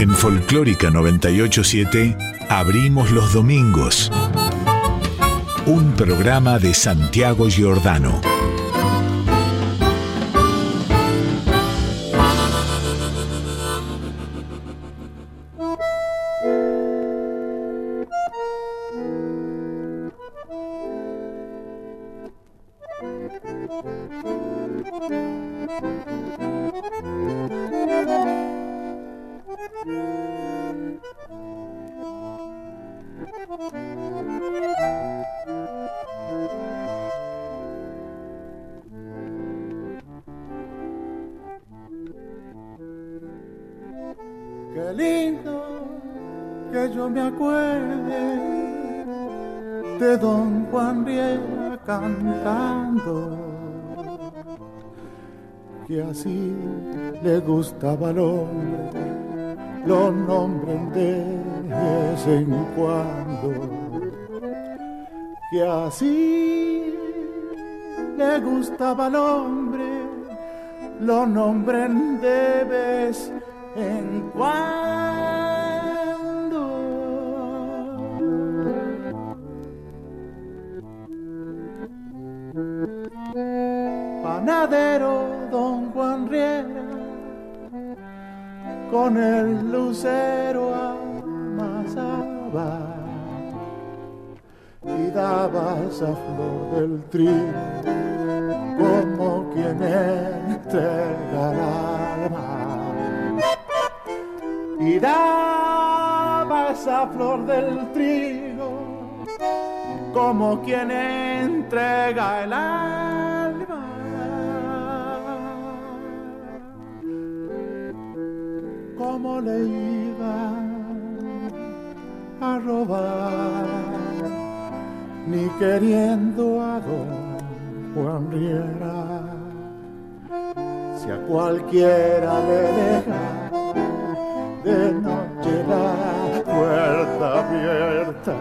En Folclórica 987 abrimos los domingos. Un programa de Santiago Giordano. Así le gustaba al hombre, lo nombren de vez en cuando. Que así le gustaba al hombre, lo nombren de vez en cuando. Panadero don Juan Riera con el lucero amasaba y daba esa flor del trigo como quien entrega el alma. Y daba esa flor del trigo como quien entrega el alma cómo le iba a robar, ni queriendo a don Juan Riera. Si a cualquiera le deja de noche la puerta abierta,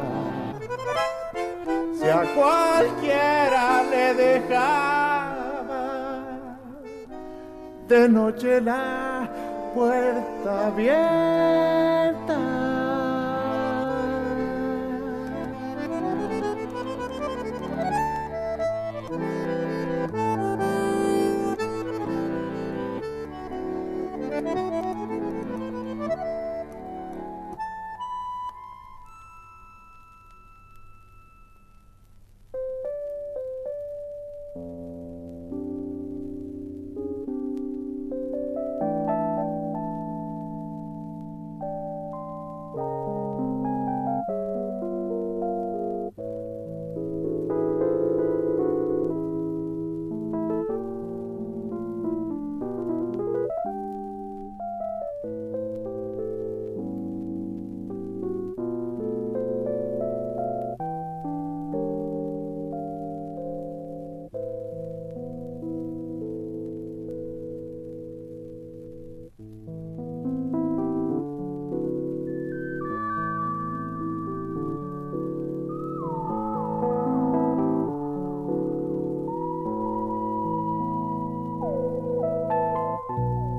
si a cualquiera le dejaba de noche la puerta abierta.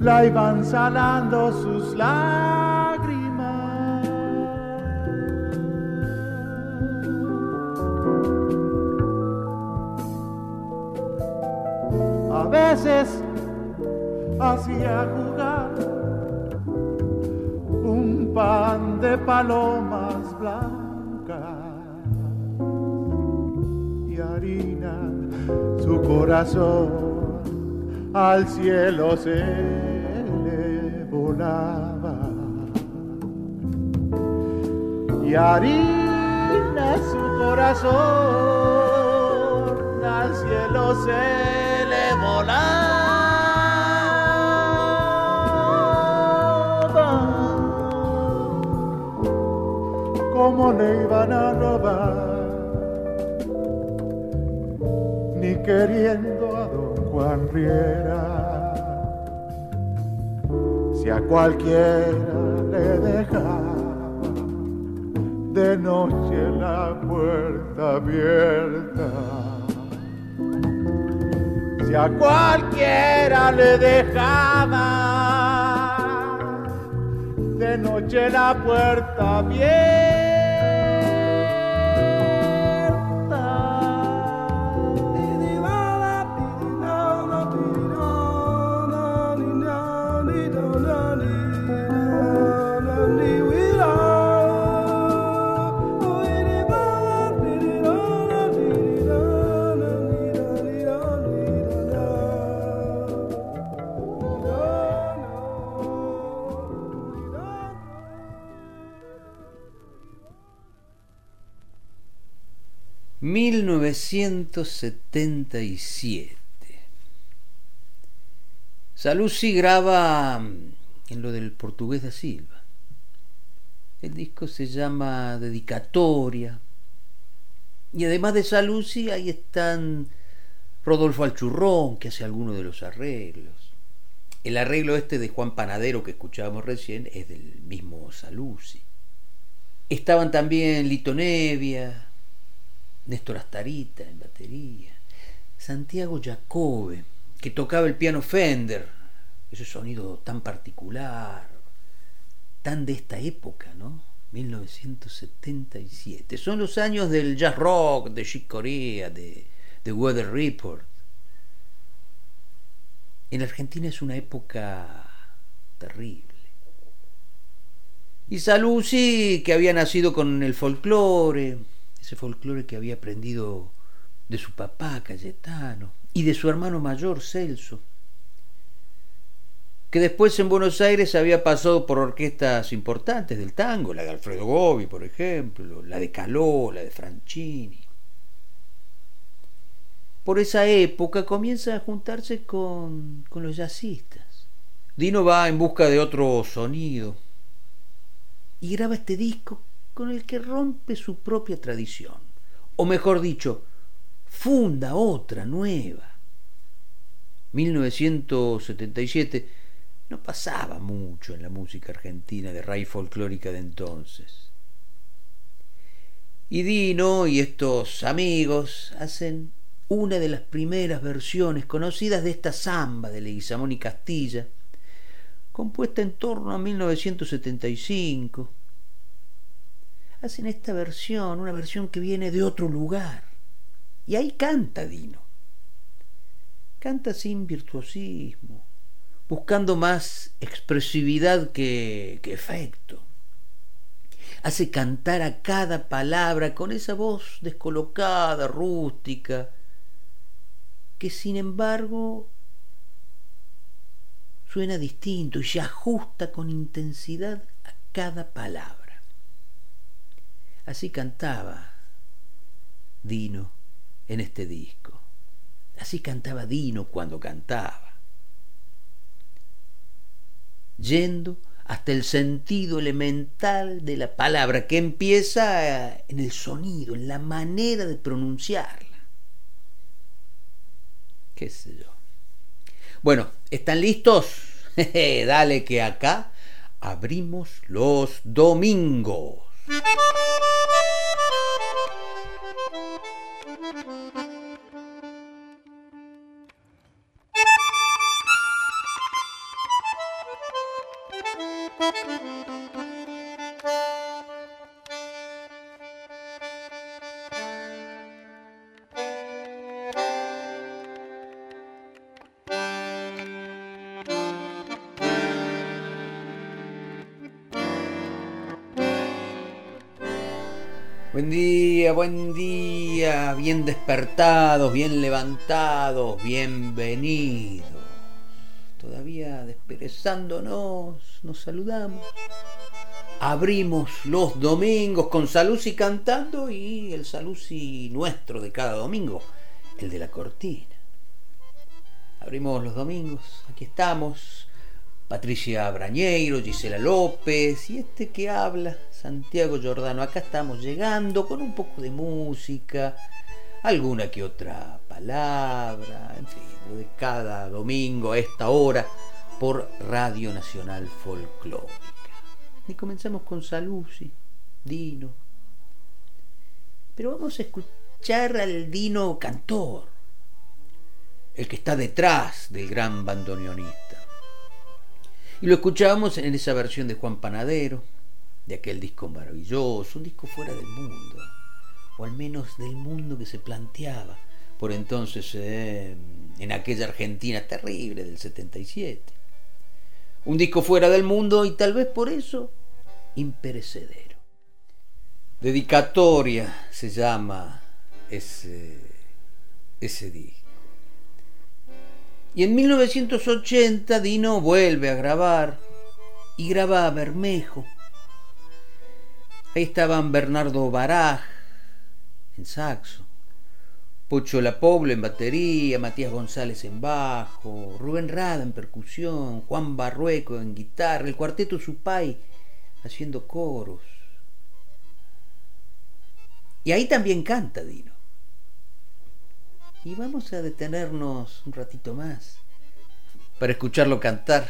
la iban salando sus lágrimas. A veces hacía jugar un pan de palomas blancas y harina su corazón al cielo se y harina su corazón al cielo se le volaba. Como le iban a robar ni queriendo a don Juan Riera cualquiera le dejaba de noche la puerta abierta. Si a cualquiera le dejaba de noche la puerta abierta. ...1977... Saluzzi graba mm, en lo del portugués da Silva. El disco se llama Dedicatoria. Y además de Saluzzi, ahí están Rodolfo Alchurrón, que hace algunos de los arreglos. El arreglo este de Juan Panadero que escuchábamos recién es del mismo Saluzzi. Estaban también Lito Nevia, Néstor Astarita en batería, Santiago Jacobe, que tocaba el piano Fender, ese sonido tan particular, tan de esta época, ¿no? 1977. Son los años del jazz rock, de Chick Corea, de, de Weather Report. En Argentina es una época terrible. Y Saluzzi, que había nacido con el folclore, ese folclore que había aprendido de su papá Cayetano y de su hermano mayor Celso, que después en Buenos Aires había pasado por orquestas importantes del tango, la de Alfredo Gobi, por ejemplo, la de Caló, la de Franchini. Por esa época comienza a juntarse con, con los jazzistas. Dino va en busca de otro sonido y graba este disco con el que rompe su propia tradición, o mejor dicho, funda otra nueva. 1977 no pasaba mucho en la música argentina de raíz folclórica de entonces. Y Dino y estos amigos hacen una de las primeras versiones conocidas de esta samba de Leguizamón y Castilla, compuesta en torno a 1975 hacen esta versión, una versión que viene de otro lugar. Y ahí canta Dino. Canta sin virtuosismo, buscando más expresividad que, que efecto. Hace cantar a cada palabra con esa voz descolocada, rústica, que sin embargo suena distinto y se ajusta con intensidad a cada palabra. Así cantaba Dino en este disco. Así cantaba Dino cuando cantaba. Yendo hasta el sentido elemental de la palabra que empieza en el sonido, en la manera de pronunciarla. ¿Qué sé yo? Bueno, ¿están listos? Dale que acá abrimos los domingos. Buen día, buen día, bien despertados, bien levantados, bienvenidos. Todavía desperezándonos, nos saludamos. Abrimos los domingos con Salusi cantando y el Salusi nuestro de cada domingo, el de la cortina. Abrimos los domingos, aquí estamos, Patricia Brañeiro, Gisela López y este que habla, Santiago Giordano. Acá estamos llegando con un poco de música, alguna que otra palabra en fin, de cada domingo a esta hora por Radio Nacional Folclórica. Y comenzamos con Saluzzi, Dino. Pero vamos a escuchar al Dino cantor, el que está detrás del gran bandoneonista. Y lo escuchábamos en esa versión de Juan Panadero, de aquel disco maravilloso, un disco fuera del mundo, o al menos del mundo que se planteaba por entonces eh, en aquella Argentina terrible del 77. Un disco fuera del mundo y tal vez por eso imperecedero. Dedicatoria se llama ese, ese disco. Y en 1980 Dino vuelve a grabar y graba a Bermejo. Ahí estaban Bernardo Baraj en saxo, Pocho La Pobla en batería, Matías González en bajo, Rubén Rada en percusión, Juan Barrueco en guitarra, el cuarteto Supay haciendo coros. Y ahí también canta Dino. Y vamos a detenernos un ratito más para escucharlo cantar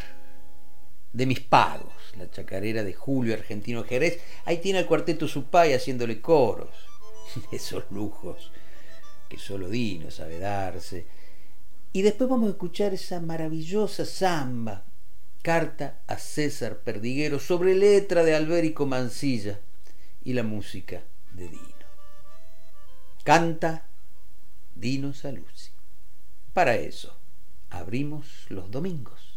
de mis pagos, la chacarera de Julio Argentino Jerez. Ahí tiene al cuarteto Supay haciéndole coros. Esos lujos que solo Dino sabe darse. Y después vamos a escuchar esa maravillosa samba, carta a César Perdiguero, sobre letra de Albérico Mancilla y la música de Dino. Canta Dino Saluzzi. Para eso, abrimos los domingos.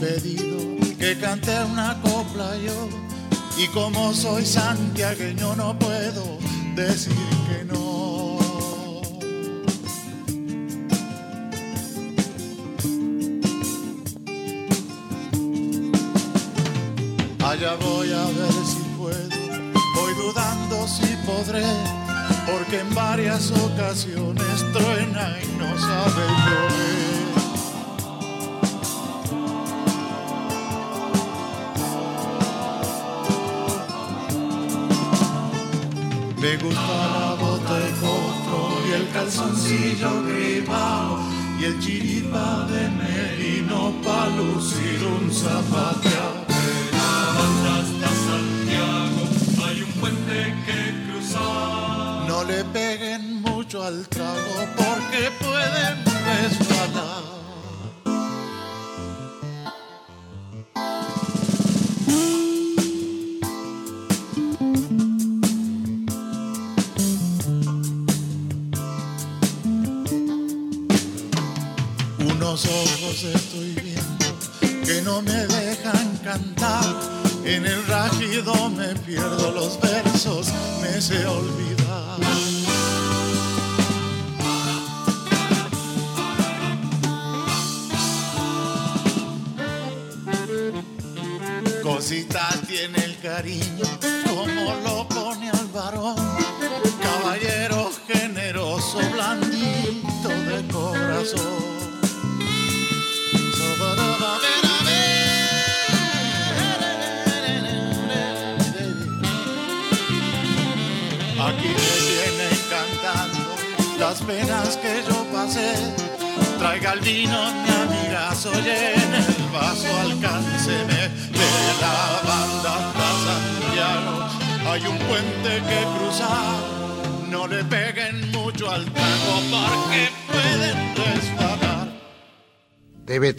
Pedido que cante una copla yo y como soy santiagueño no puedo decir que no. Allá voy a ver si puedo, voy dudando si podré, porque en varias ocasiones truena y no sabe llover. Me gusta la bota de costro y el calzoncillo gripado y el chiripa de merino pa' lucir un zapateado. hasta Santiago hay un puente que cruzar. No le peguen mucho al trago porque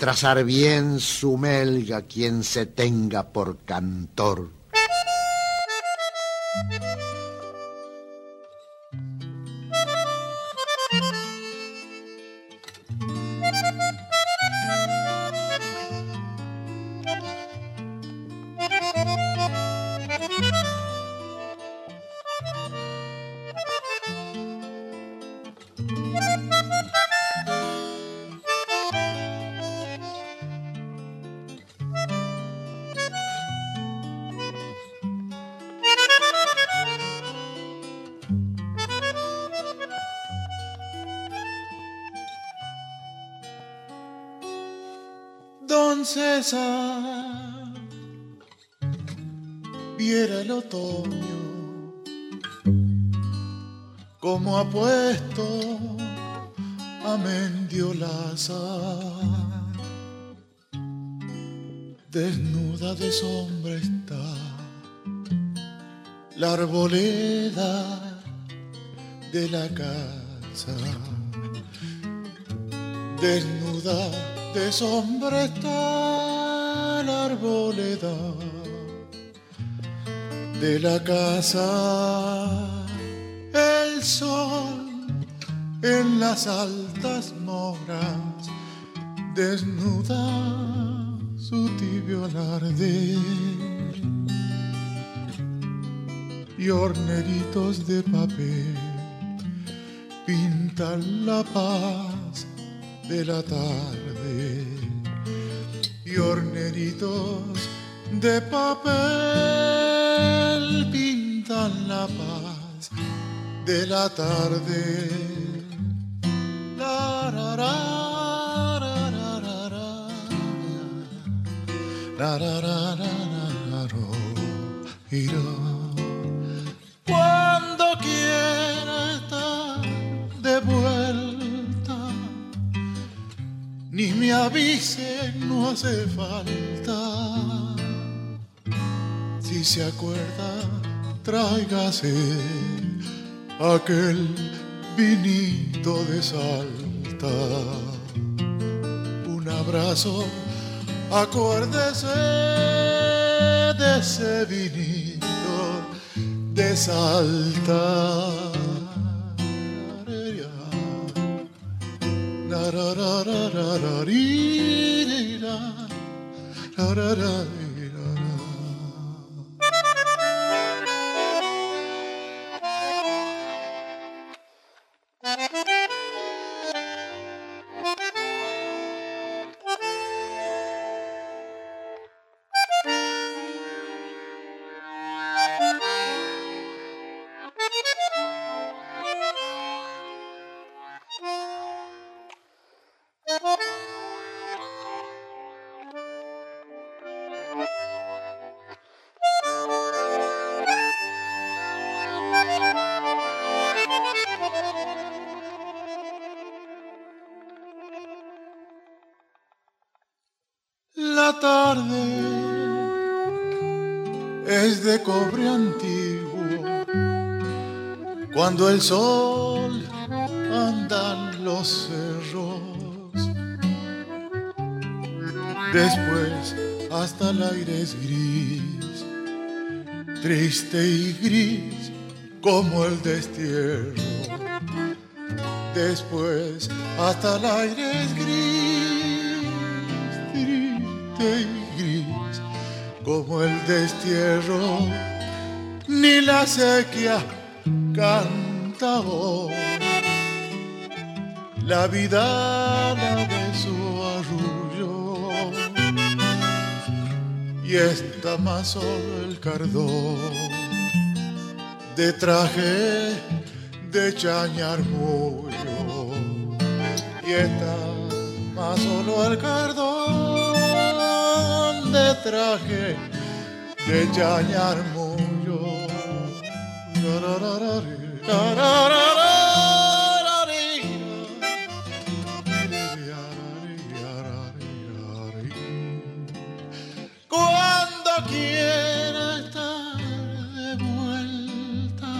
trazar bien su melga quien se tenga por cantor. César viera el otoño como ha puesto a Mendiolaza desnuda de sombra está la arboleda de la casa. Desnuda de sombra está de la casa. El sol en las altas moras desnuda su tibio alarde y horneritos de papel pintan la paz de la tarde y horneritos de papel pintan la paz de la tarde. La, ra, ra, ra, me avise, no hace falta. Si se acuerda, tráigase aquel vinito de salta. Un abrazo, acuérdese de ese vinito de salta. da da da da da dee, dee, da da da da sol anda en los cerros. Después hasta el aire es gris, triste y gris como el destierro. Después hasta el aire es gris, triste y gris como el destierro. Ni la sequía canta La vida de su arrullo y está más solo el cardón de traje de chañar mullo y está más solo el cardón de traje de chañar mullo cuando quiera estar de vuelta,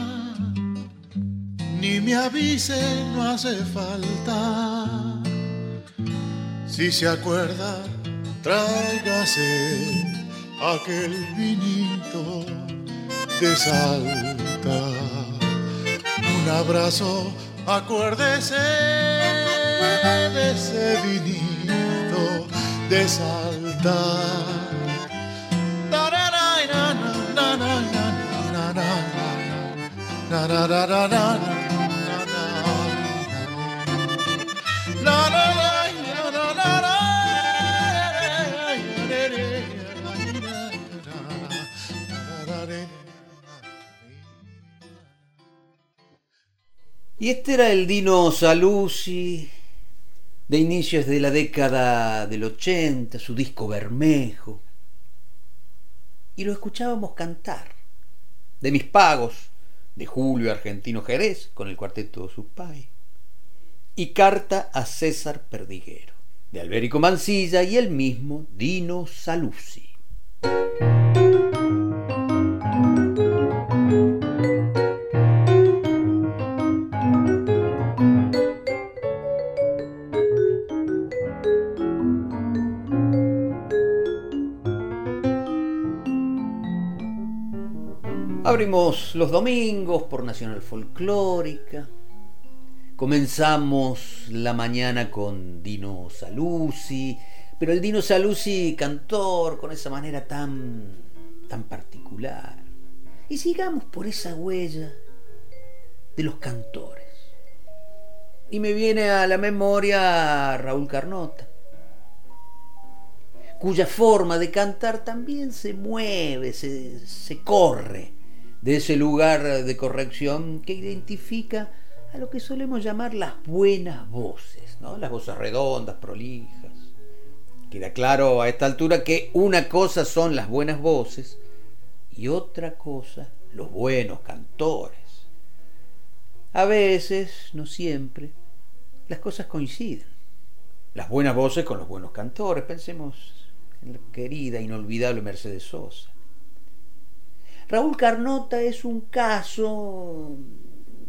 ni me avise, no hace falta. Si se acuerda, tráigase aquel vinito de salta. Un abrazo, acuérdese de ese vinito de salta. Y este era el Dino Saluzzi de inicios de la década del 80, su disco Bermejo. Y lo escuchábamos cantar. De mis pagos, de Julio Argentino Jerez, con el cuarteto Supay. Y Carta a César Perdiguero, de Alberico Mancilla y el mismo Dino Saluzzi. Abrimos los domingos por Nacional Folclórica. Comenzamos la mañana con Dino Saluzzi, pero el Dino Saluzzi cantor con esa manera tan tan particular. Y sigamos por esa huella de los cantores. Y me viene a la memoria Raúl Carnota, cuya forma de cantar también se mueve, se, se corre de ese lugar de corrección que identifica a lo que solemos llamar las buenas voces, ¿no? las voces redondas, prolijas. Queda claro a esta altura que una cosa son las buenas voces y otra cosa los buenos cantores. A veces, no siempre, las cosas coinciden. Las buenas voces con los buenos cantores. Pensemos en la querida, inolvidable Mercedes Sosa. Raúl Carnota es un caso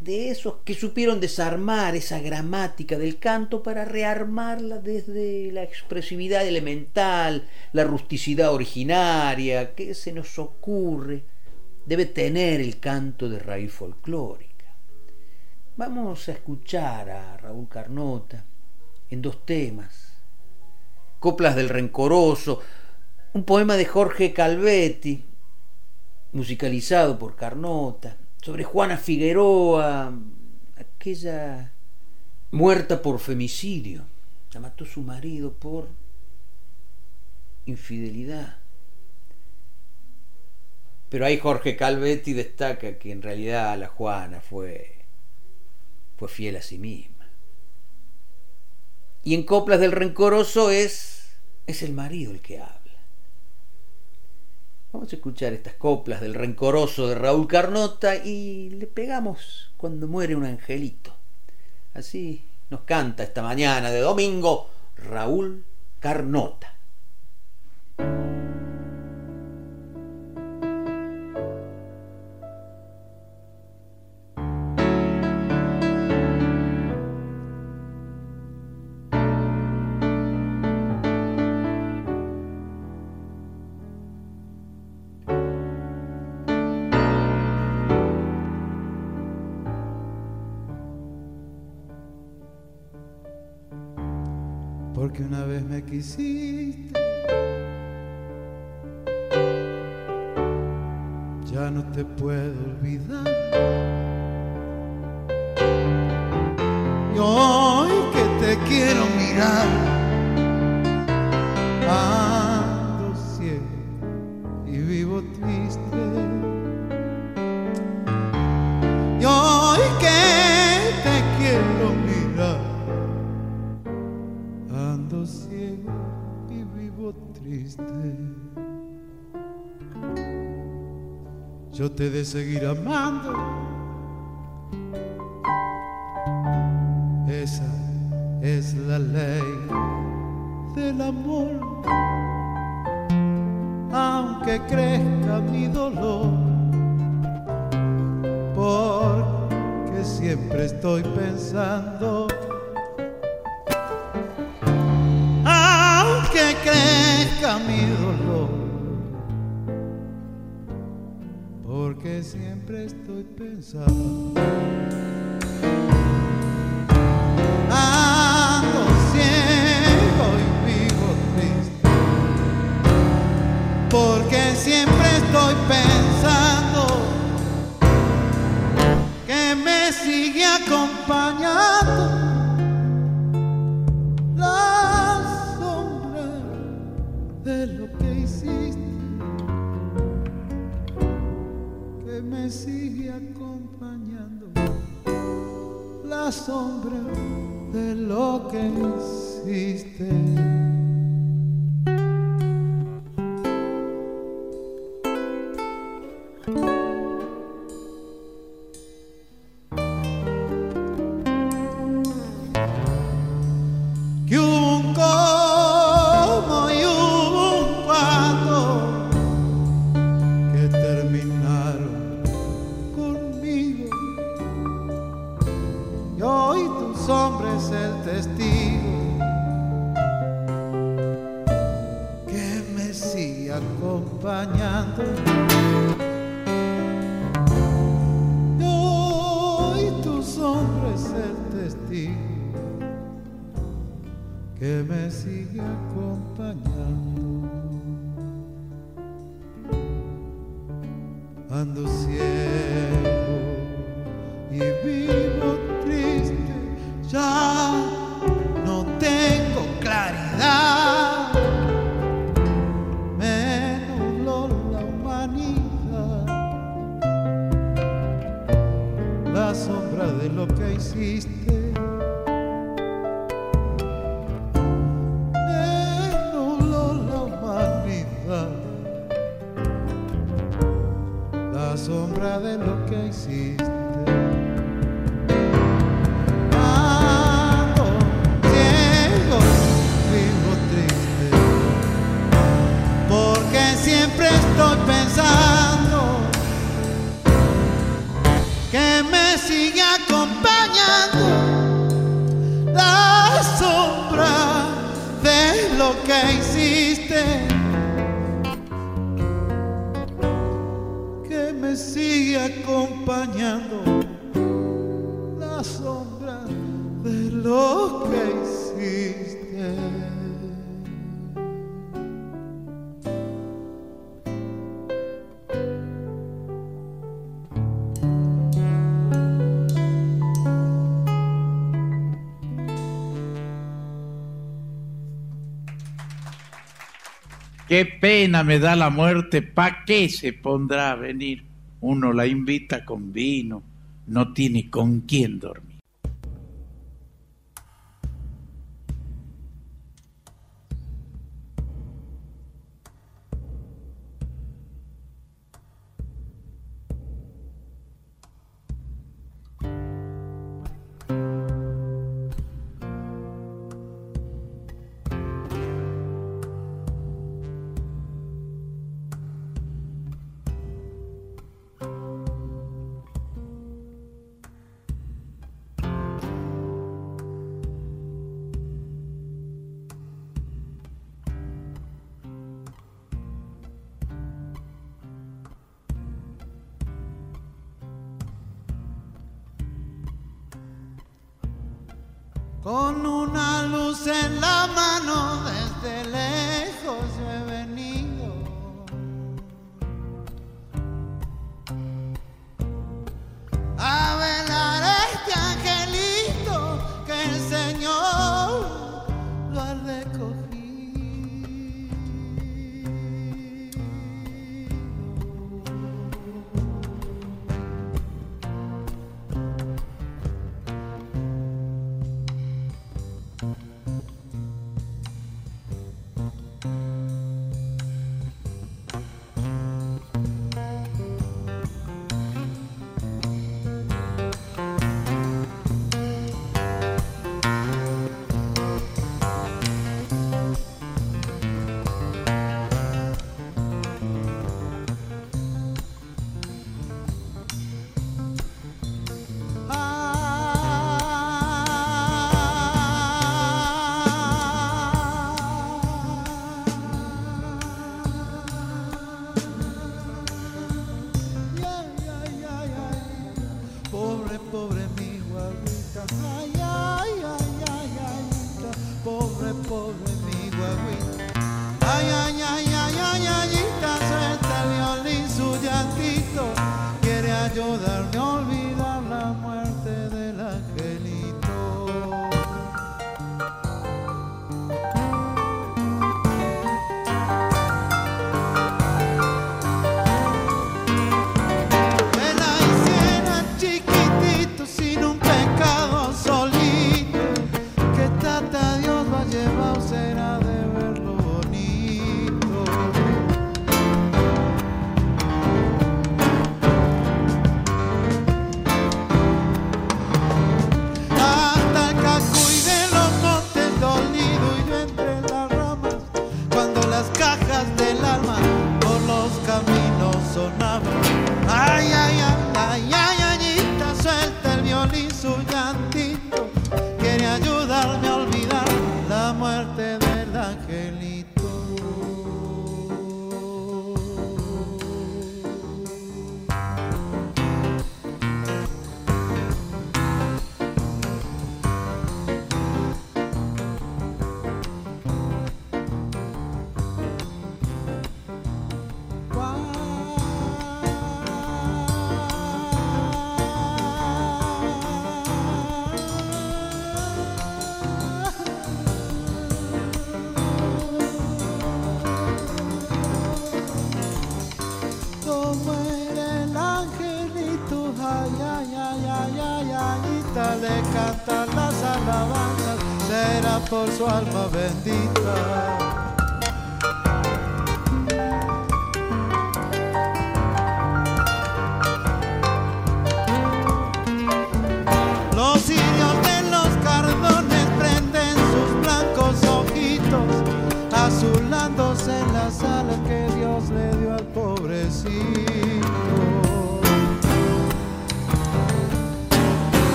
de esos que supieron desarmar esa gramática del canto para rearmarla desde la expresividad elemental, la rusticidad originaria que se nos ocurre debe tener el canto de raíz folclórica. Vamos a escuchar a Raúl Carnota en dos temas. Coplas del Rencoroso, un poema de Jorge Calvetti, musicalizado por Carnota, sobre Juana Figueroa, aquella muerta por femicidio, la mató su marido por infidelidad. Pero ahí Jorge Calvetti destaca que en realidad la Juana fue, fue fiel a sí misma. Y en Coplas del Rencoroso es, es el marido el que habla. Vamos a escuchar estas coplas del rencoroso de Raúl Carnota y le pegamos cuando muere un angelito. Así nos canta esta mañana de domingo Raúl Carnota. Quisiste. Ya no te puedo olvidar. Y hoy que te quiero mirar, De seguir amando. Esa es la ley del amor. Aunque crezca mi dolor, porque siempre estoy pensando. Siempre que me sigue acompañando. Ando ciego y vivo triste, ya no tengo claridad. Me nubló la humanidad, la sombra de lo que hiciste. Acompañando la sombra de lo que hiciste. Qué pena me da la muerte, ¿pa' qué se pondrá a venir? Uno la invita con vino, no tiene con quién dormir.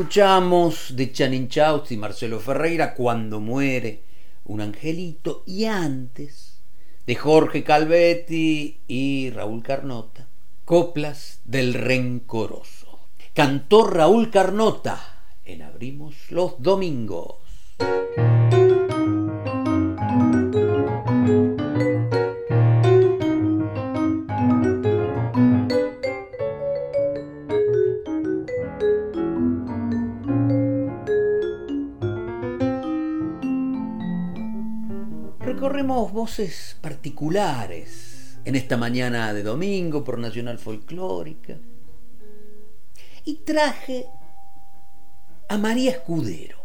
Escuchamos de Chaninchaus y Marcelo Ferreira cuando muere un angelito y antes de Jorge Calvetti y Raúl Carnota, coplas del rencoroso. Cantó Raúl Carnota en Abrimos los Domingos. Particulares en esta mañana de domingo por Nacional Folclórica. Y traje a María Escudero,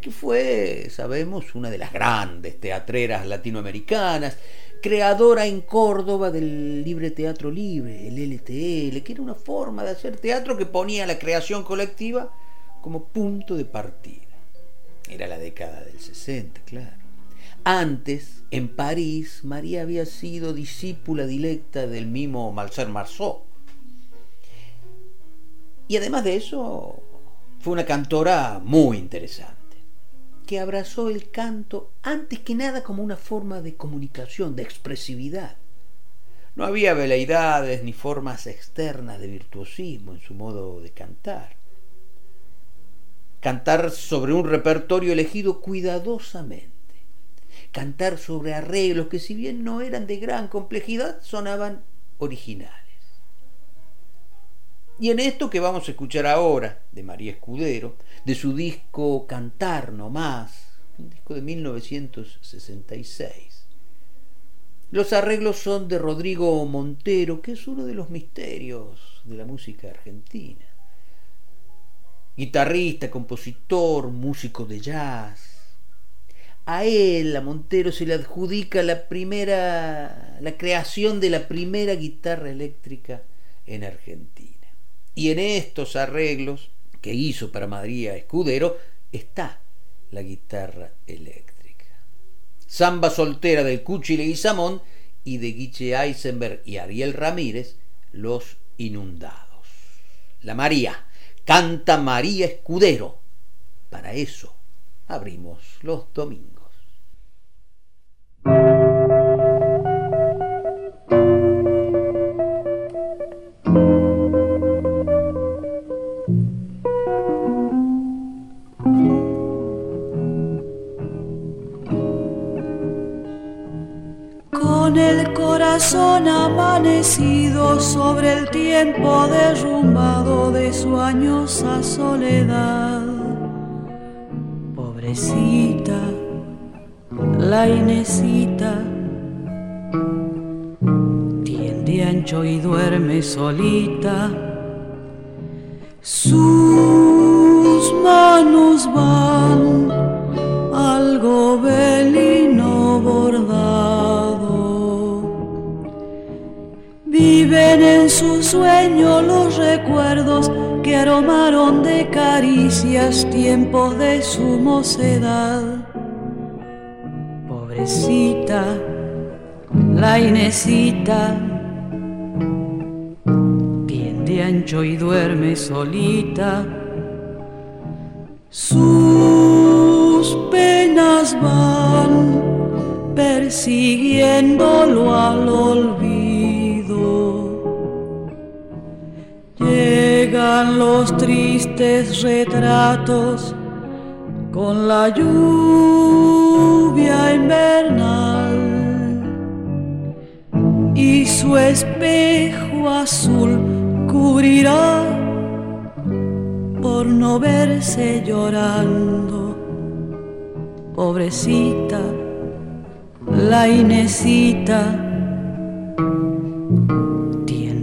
que fue, sabemos, una de las grandes teatreras latinoamericanas, creadora en Córdoba del Libre Teatro Libre, el LTL, que era una forma de hacer teatro que ponía la creación colectiva como punto de partida. Era la década del 60, claro. Antes, en París, María había sido discípula directa del mimo Malcer Marceau. Y además de eso, fue una cantora muy interesante, que abrazó el canto antes que nada como una forma de comunicación, de expresividad. No había veleidades ni formas externas de virtuosismo en su modo de cantar. Cantar sobre un repertorio elegido cuidadosamente cantar sobre arreglos que si bien no eran de gran complejidad, sonaban originales. Y en esto que vamos a escuchar ahora de María Escudero, de su disco Cantar no más, un disco de 1966. Los arreglos son de Rodrigo Montero, que es uno de los misterios de la música argentina. Guitarrista, compositor, músico de jazz, a él, a Montero, se le adjudica la primera, la creación de la primera guitarra eléctrica en Argentina. Y en estos arreglos que hizo para María Escudero está la guitarra eléctrica. Samba soltera del Cuchi Leguizamón y de Guiche Eisenberg y Ariel Ramírez, Los Inundados. La María, canta María Escudero. Para eso abrimos los domingos. El corazón amanecido sobre el tiempo derrumbado de su añosa soledad. Pobrecita, la Inesita tiende ancho y duerme solita. Sus manos van al gobelino bordado. Viven en su sueño los recuerdos que aromaron de caricias tiempos de su mocedad. Pobrecita, la Inesita, tiende ancho y duerme solita. Sus penas van persiguiéndolo al olvido. Llegan los tristes retratos con la lluvia invernal y su espejo azul cubrirá por no verse llorando, pobrecita, la Inesita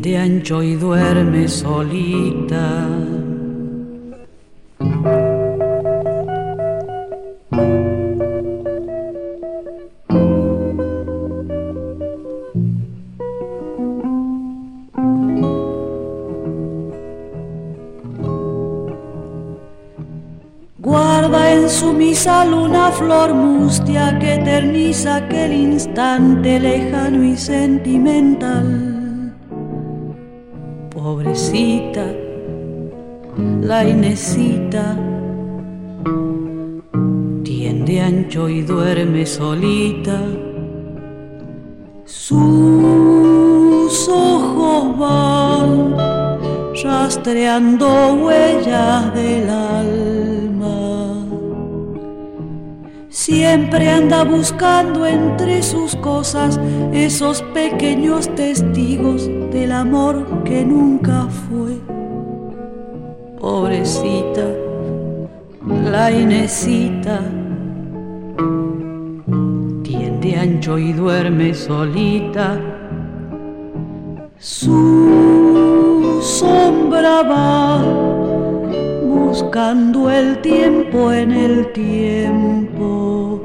tiende ancho y duerme solita. Sal una flor mustia que eterniza aquel instante lejano y sentimental. Pobrecita, la Inesita, tiende ancho y duerme solita. Sus ojos van rastreando huellas del alma Siempre anda buscando entre sus cosas esos pequeños testigos del amor que nunca fue. Pobrecita, la Inesita, tiende ancho y duerme solita. Su sombra va buscando el tiempo en el tiempo.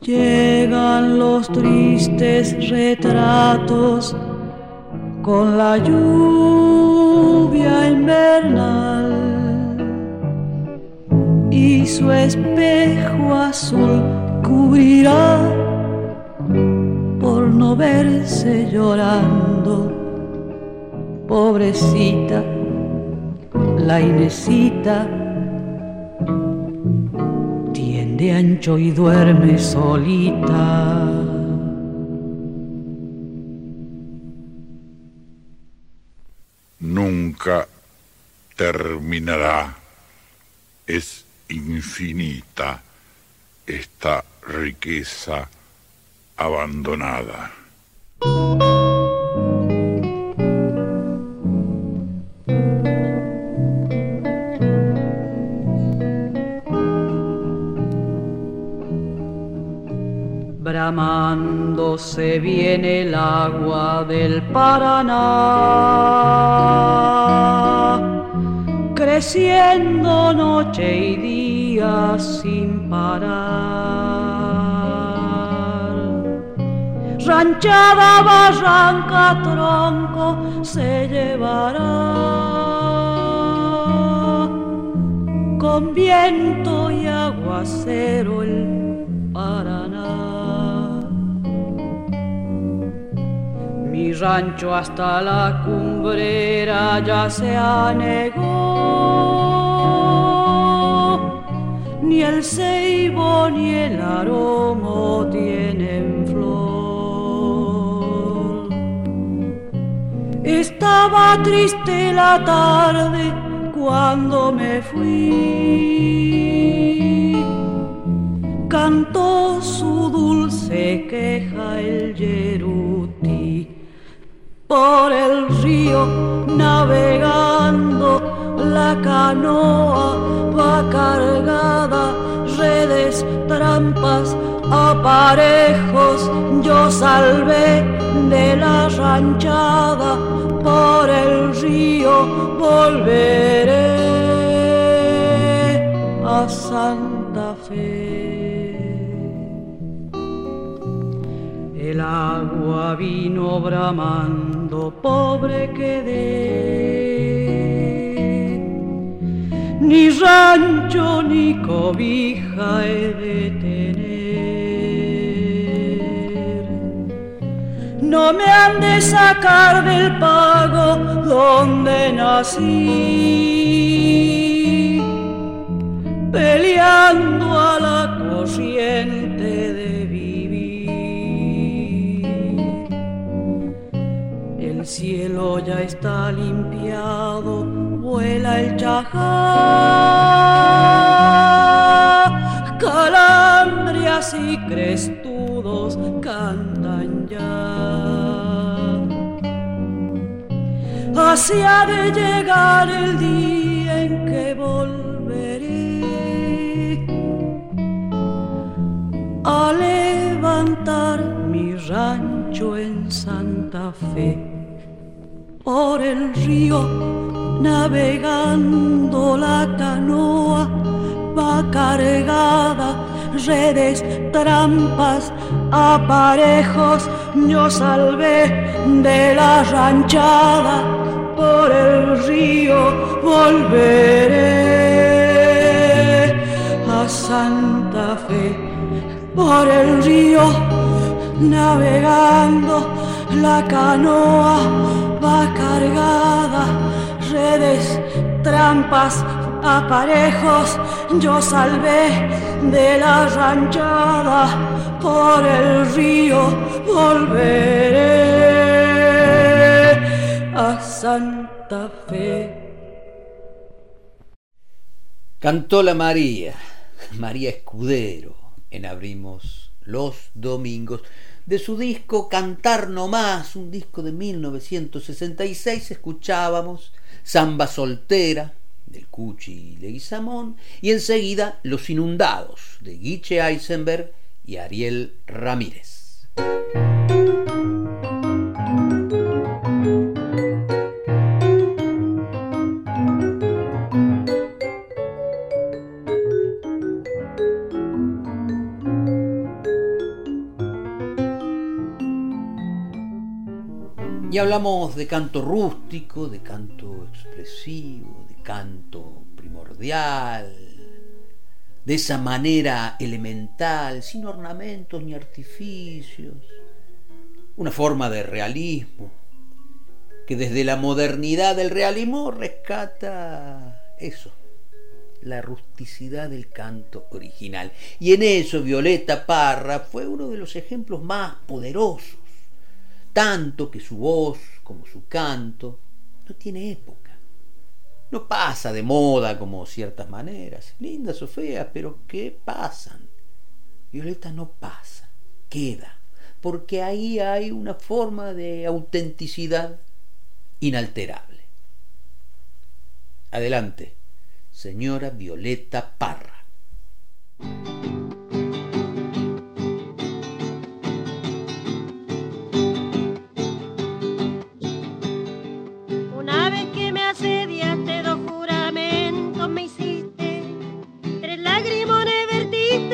Llegan los tristes retratos con la lluvia invernal y su espejo azul cubrirá por no verse llorando, pobrecita la Inesita tiende ancho y duerme solita. Nunca terminará, es infinita esta riqueza abandonada. Bramando se viene el agua del Paraná, creciendo noche y día sin parar. Ranchada, barranca, tronco se llevará con viento y aguacero el Mi rancho hasta la cumbrera ya se anegó, ni el ceibo ni el aromo tienen flor. Estaba triste la tarde cuando me fui. Cantó su dulce queja el yeruti por el río navegando, la canoa va cargada, redes, trampas, aparejos, yo salvé de la ranchada, por el río volveré a Santa Fe. El agua vino bramando, pobre quedé. Ni rancho ni cobija he de tener. No me han de sacar del pago donde nací, peleando a la corriente de cielo ya está limpiado, vuela el chajá. Calambrias y crestudos cantan ya. así ha de llegar el día en que volveré a levantar mi rancho en Santa Fe por el río navegando la canoa va cargada redes, trampas, aparejos, yo salvé de la ranchada, por el río volveré a Santa Fe, por el río navegando, la canoa va cargada, redes, trampas, aparejos, yo salvé de la ranchada por el río volveré a Santa Fe. Cantó la María, María Escudero, en Abrimos los Domingos. De su disco Cantar No Más, un disco de 1966, escuchábamos Samba Soltera, del Cuchi Leguizamón, y enseguida Los Inundados, de Guiche Eisenberg y Ariel Ramírez. Y hablamos de canto rústico, de canto expresivo, de canto primordial, de esa manera elemental, sin ornamentos ni artificios, una forma de realismo que desde la modernidad del realismo rescata eso, la rusticidad del canto original. Y en eso Violeta Parra fue uno de los ejemplos más poderosos tanto que su voz como su canto no tiene época. No pasa de moda como ciertas maneras, lindas o feas, pero que pasan. Violeta no pasa, queda, porque ahí hay una forma de autenticidad inalterable. Adelante, señora Violeta Parra.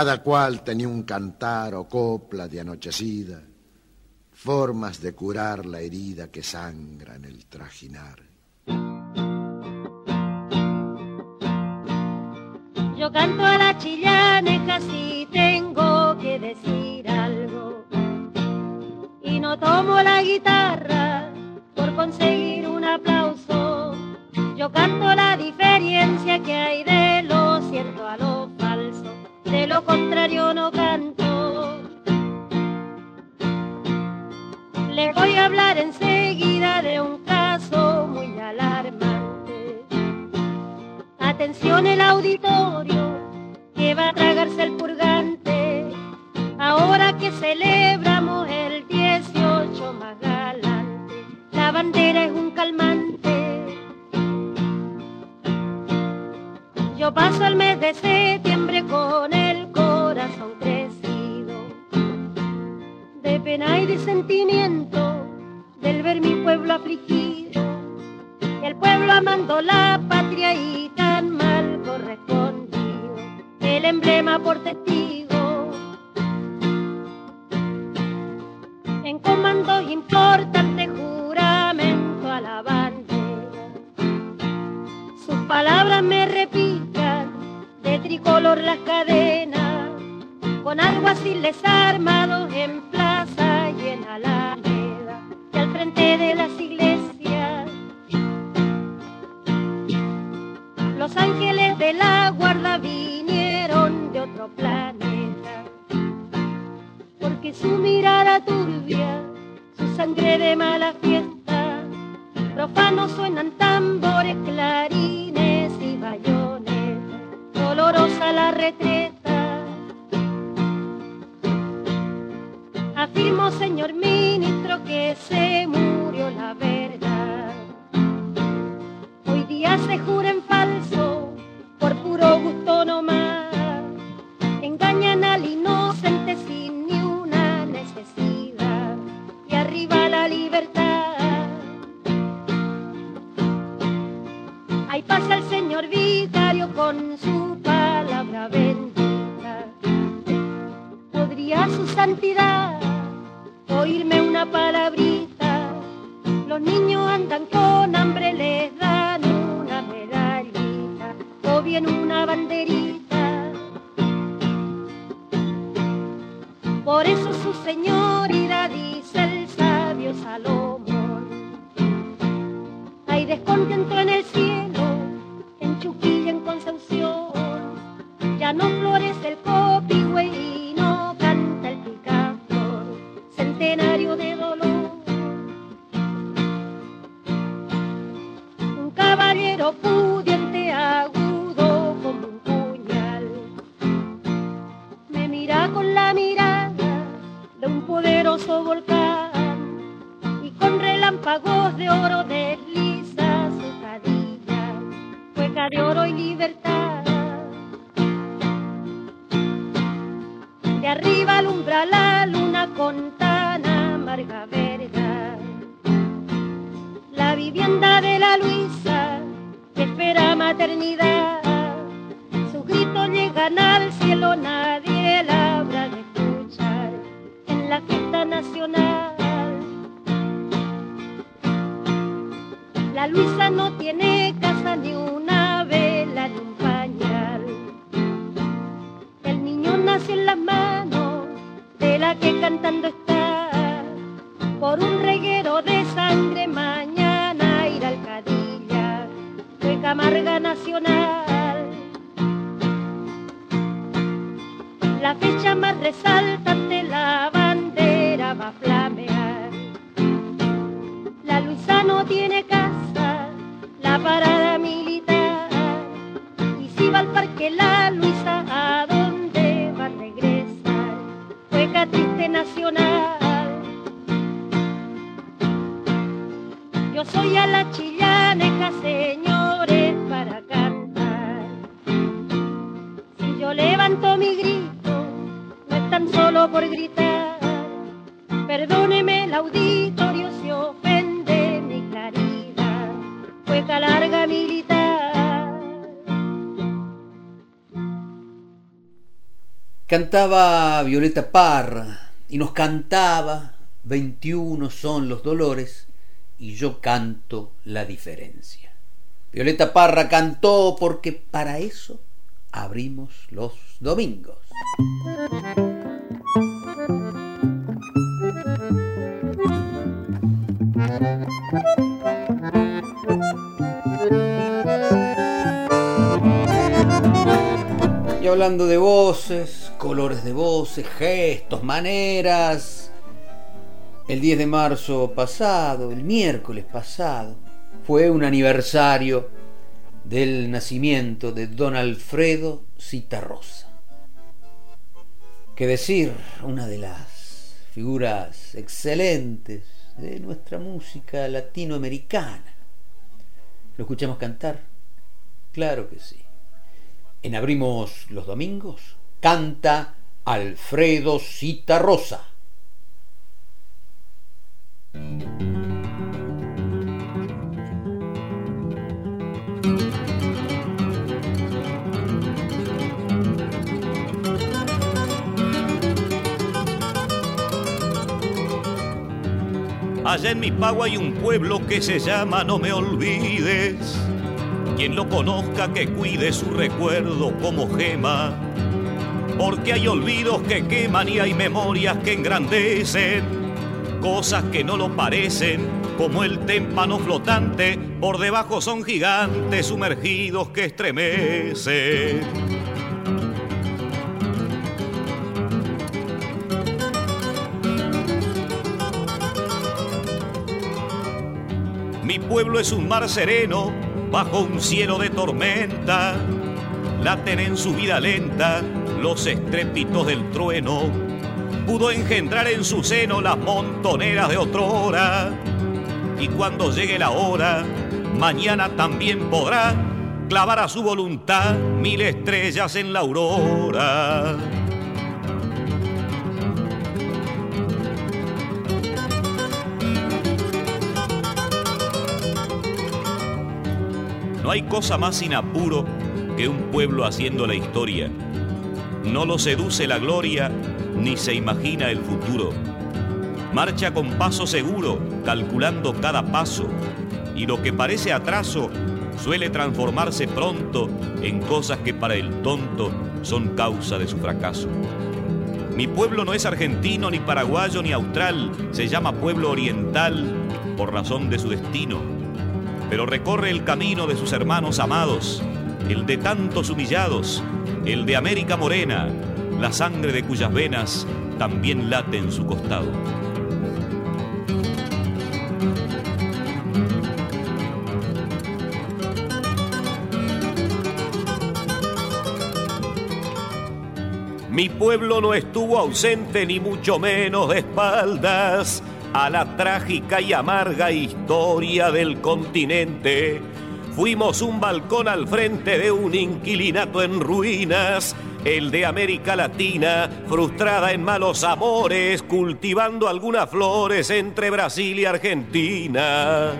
cada cual tenía un cantar o copla de anochecida, formas de curar la herida que sangra en el trajinar. Yo canto a cantaba Violeta Parra y nos cantaba 21 son los dolores y yo canto la diferencia. Violeta Parra cantó porque para eso abrimos los domingos. Y hablando de voces, colores de voces, gestos, maneras, el 10 de marzo pasado, el miércoles pasado, fue un aniversario del nacimiento de don Alfredo Citarrosa. Que decir, una de las figuras excelentes de nuestra música latinoamericana. ¿Lo escuchamos cantar? Claro que sí. En Abrimos los Domingos canta Alfredo Citarrosa. Allá en mi pago hay un pueblo que se llama No me olvides. Quien lo conozca que cuide su recuerdo como gema. Porque hay olvidos que queman y hay memorias que engrandecen. Cosas que no lo parecen, como el témpano flotante, por debajo son gigantes sumergidos que estremecen. Mi pueblo es un mar sereno bajo un cielo de tormenta. Laten en su vida lenta los estrépitos del trueno. Pudo engendrar en su seno las montoneras de otrora. Y cuando llegue la hora, mañana también podrá clavar a su voluntad mil estrellas en la aurora. No hay cosa más sin apuro que un pueblo haciendo la historia. No lo seduce la gloria ni se imagina el futuro. Marcha con paso seguro, calculando cada paso, y lo que parece atraso suele transformarse pronto en cosas que para el tonto son causa de su fracaso. Mi pueblo no es argentino, ni paraguayo, ni austral, se llama pueblo oriental por razón de su destino pero recorre el camino de sus hermanos amados, el de tantos humillados, el de América Morena, la sangre de cuyas venas también late en su costado. Mi pueblo no estuvo ausente ni mucho menos de espaldas a la trágica y amarga historia del continente. Fuimos un balcón al frente de un inquilinato en ruinas, el de América Latina, frustrada en malos amores, cultivando algunas flores entre Brasil y Argentina.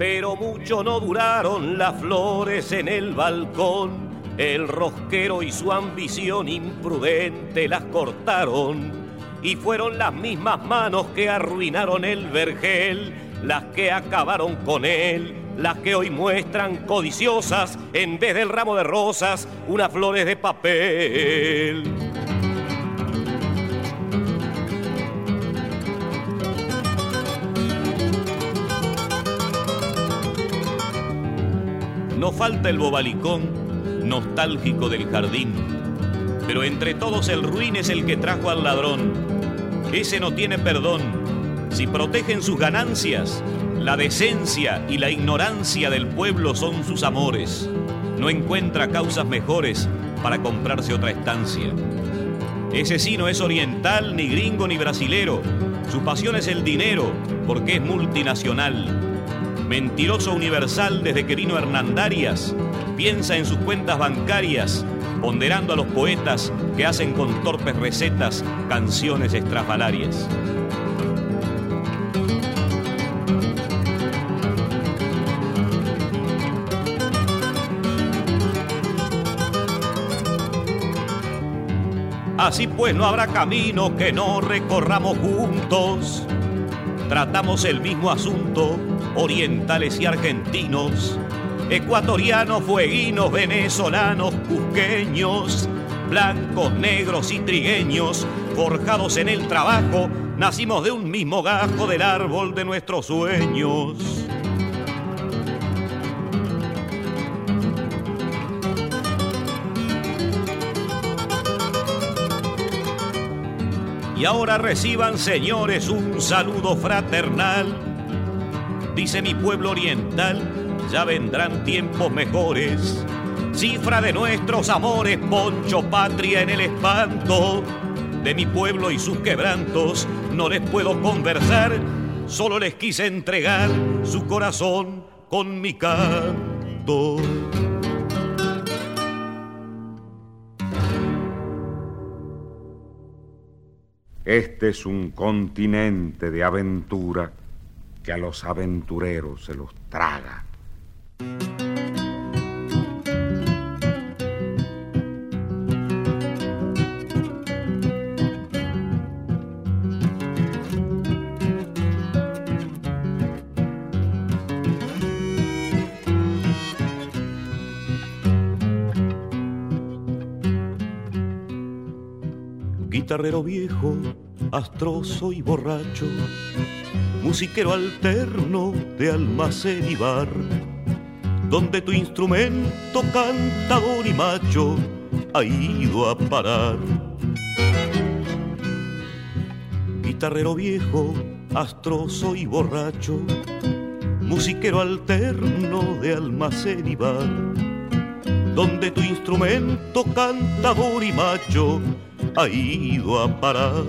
Pero mucho no duraron las flores en el balcón. El rosquero y su ambición imprudente las cortaron y fueron las mismas manos que arruinaron el vergel, las que acabaron con él, las que hoy muestran codiciosas en vez del ramo de rosas unas flores de papel. No falta el bobalicón nostálgico del jardín, pero entre todos el ruin es el que trajo al ladrón. Ese no tiene perdón. Si protegen sus ganancias, la decencia y la ignorancia del pueblo son sus amores. No encuentra causas mejores para comprarse otra estancia. Ese sí no es oriental, ni gringo, ni brasilero. Su pasión es el dinero, porque es multinacional mentiroso universal desde que vino Hernandarias, piensa en sus cuentas bancarias, ponderando a los poetas que hacen con torpes recetas canciones estrafalarias. Así pues no habrá camino que no recorramos juntos tratamos el mismo asunto, orientales y argentinos, ecuatorianos, fueguinos, venezolanos, cusqueños, blancos, negros y trigueños, forjados en el trabajo, nacimos de un mismo gajo del árbol de nuestros sueños. Y ahora reciban, señores, un saludo fraternal. Dice mi pueblo oriental, ya vendrán tiempos mejores. Cifra de nuestros amores, poncho patria en el espanto. De mi pueblo y sus quebrantos no les puedo conversar, solo les quise entregar su corazón con mi canto. Este es un continente de aventura que a los aventureros se los traga. guitarrero viejo, astroso y borracho, musiquero alterno de almacén y bar, donde tu instrumento cantador y macho ha ido a parar. Guitarrero viejo, astroso y borracho, musiquero alterno de almacén y bar, donde tu instrumento cantador y macho ha ido a parar.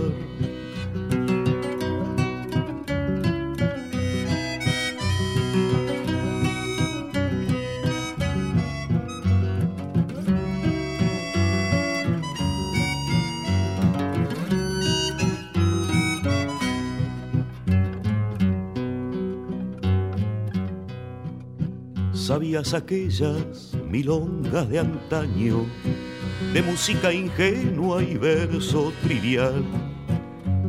¿Sabías aquellas milongas de antaño? de música ingenua y verso trivial,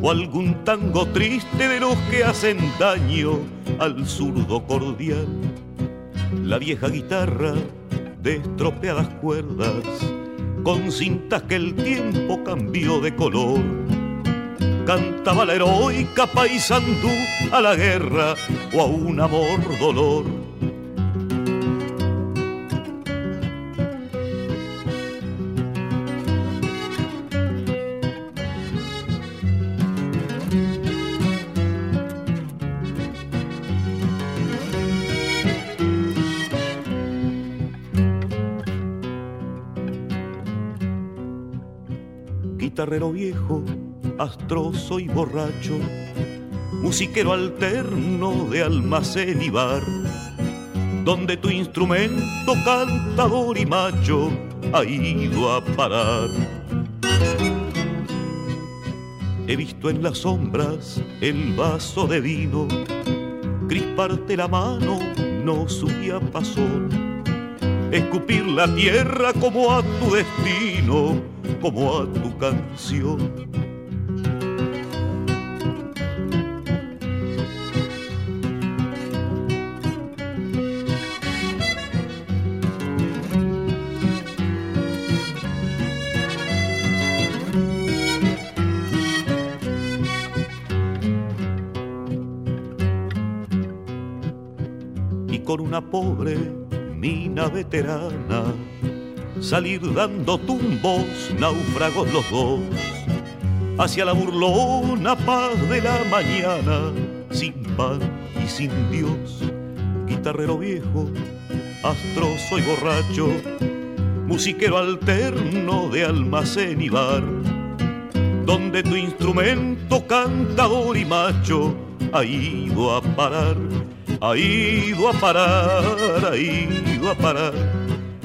o algún tango triste de los que hacen daño al zurdo cordial. La vieja guitarra de estropeadas cuerdas, con cintas que el tiempo cambió de color. Cantaba la heroica paisandú a la guerra o a un amor dolor guitarrero viejo, astroso y borracho, musiquero alterno de almacén y bar, donde tu instrumento cantador y macho ha ido a parar. He visto en las sombras el vaso de vino, crisparte la mano, no subía pasón, escupir la tierra como a tu destino como a tu canción. Y con una pobre mina veterana salir dando tumbos, náufragos los dos, hacia la burlona paz de la mañana, sin pan y sin Dios, guitarrero viejo, astroso y borracho, musiquero alterno de almacén y bar, donde tu instrumento cantador y macho ha ido a parar, ha ido a parar, ha ido a parar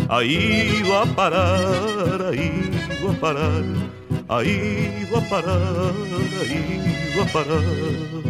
ahí va a parar, ahí va a parar, ahí va a parar, ahí va a parar.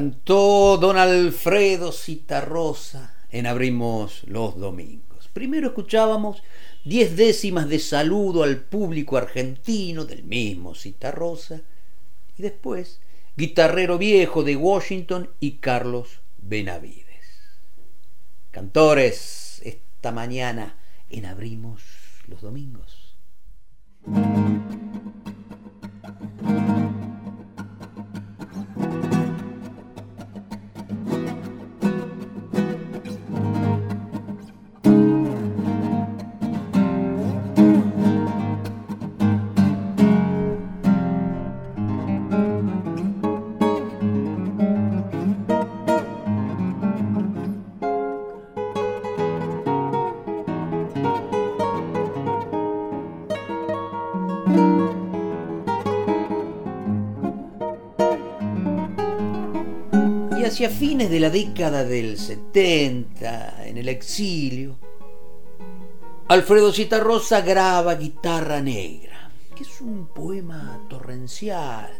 Cantó don Alfredo Citarrosa en Abrimos los Domingos. Primero escuchábamos diez décimas de saludo al público argentino del mismo Citarrosa y después Guitarrero Viejo de Washington y Carlos Benavides. Cantores, esta mañana en Abrimos los Domingos. Hacia fines de la década del 70, en el exilio, Alfredo Citarrosa graba Guitarra Negra, que es un poema torrencial.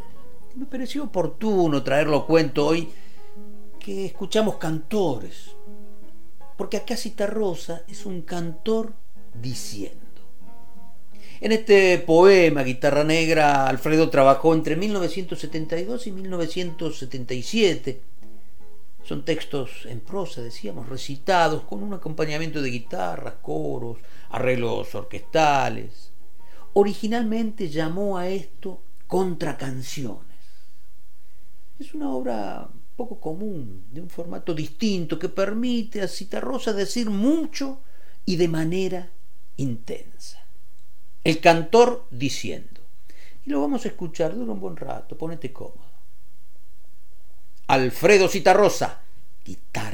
Me pareció oportuno traerlo a cuento hoy que escuchamos cantores, porque acá Citarrosa es un cantor diciendo. En este poema, Guitarra Negra, Alfredo trabajó entre 1972 y 1977. Son textos en prosa, decíamos, recitados con un acompañamiento de guitarras, coros, arreglos orquestales. Originalmente llamó a esto contracanciones. Es una obra poco común, de un formato distinto, que permite a Citarrosa decir mucho y de manera intensa. El cantor diciendo. Y lo vamos a escuchar, dura un buen rato, ponete cómodo. Alfredo Citarrosa, guitarra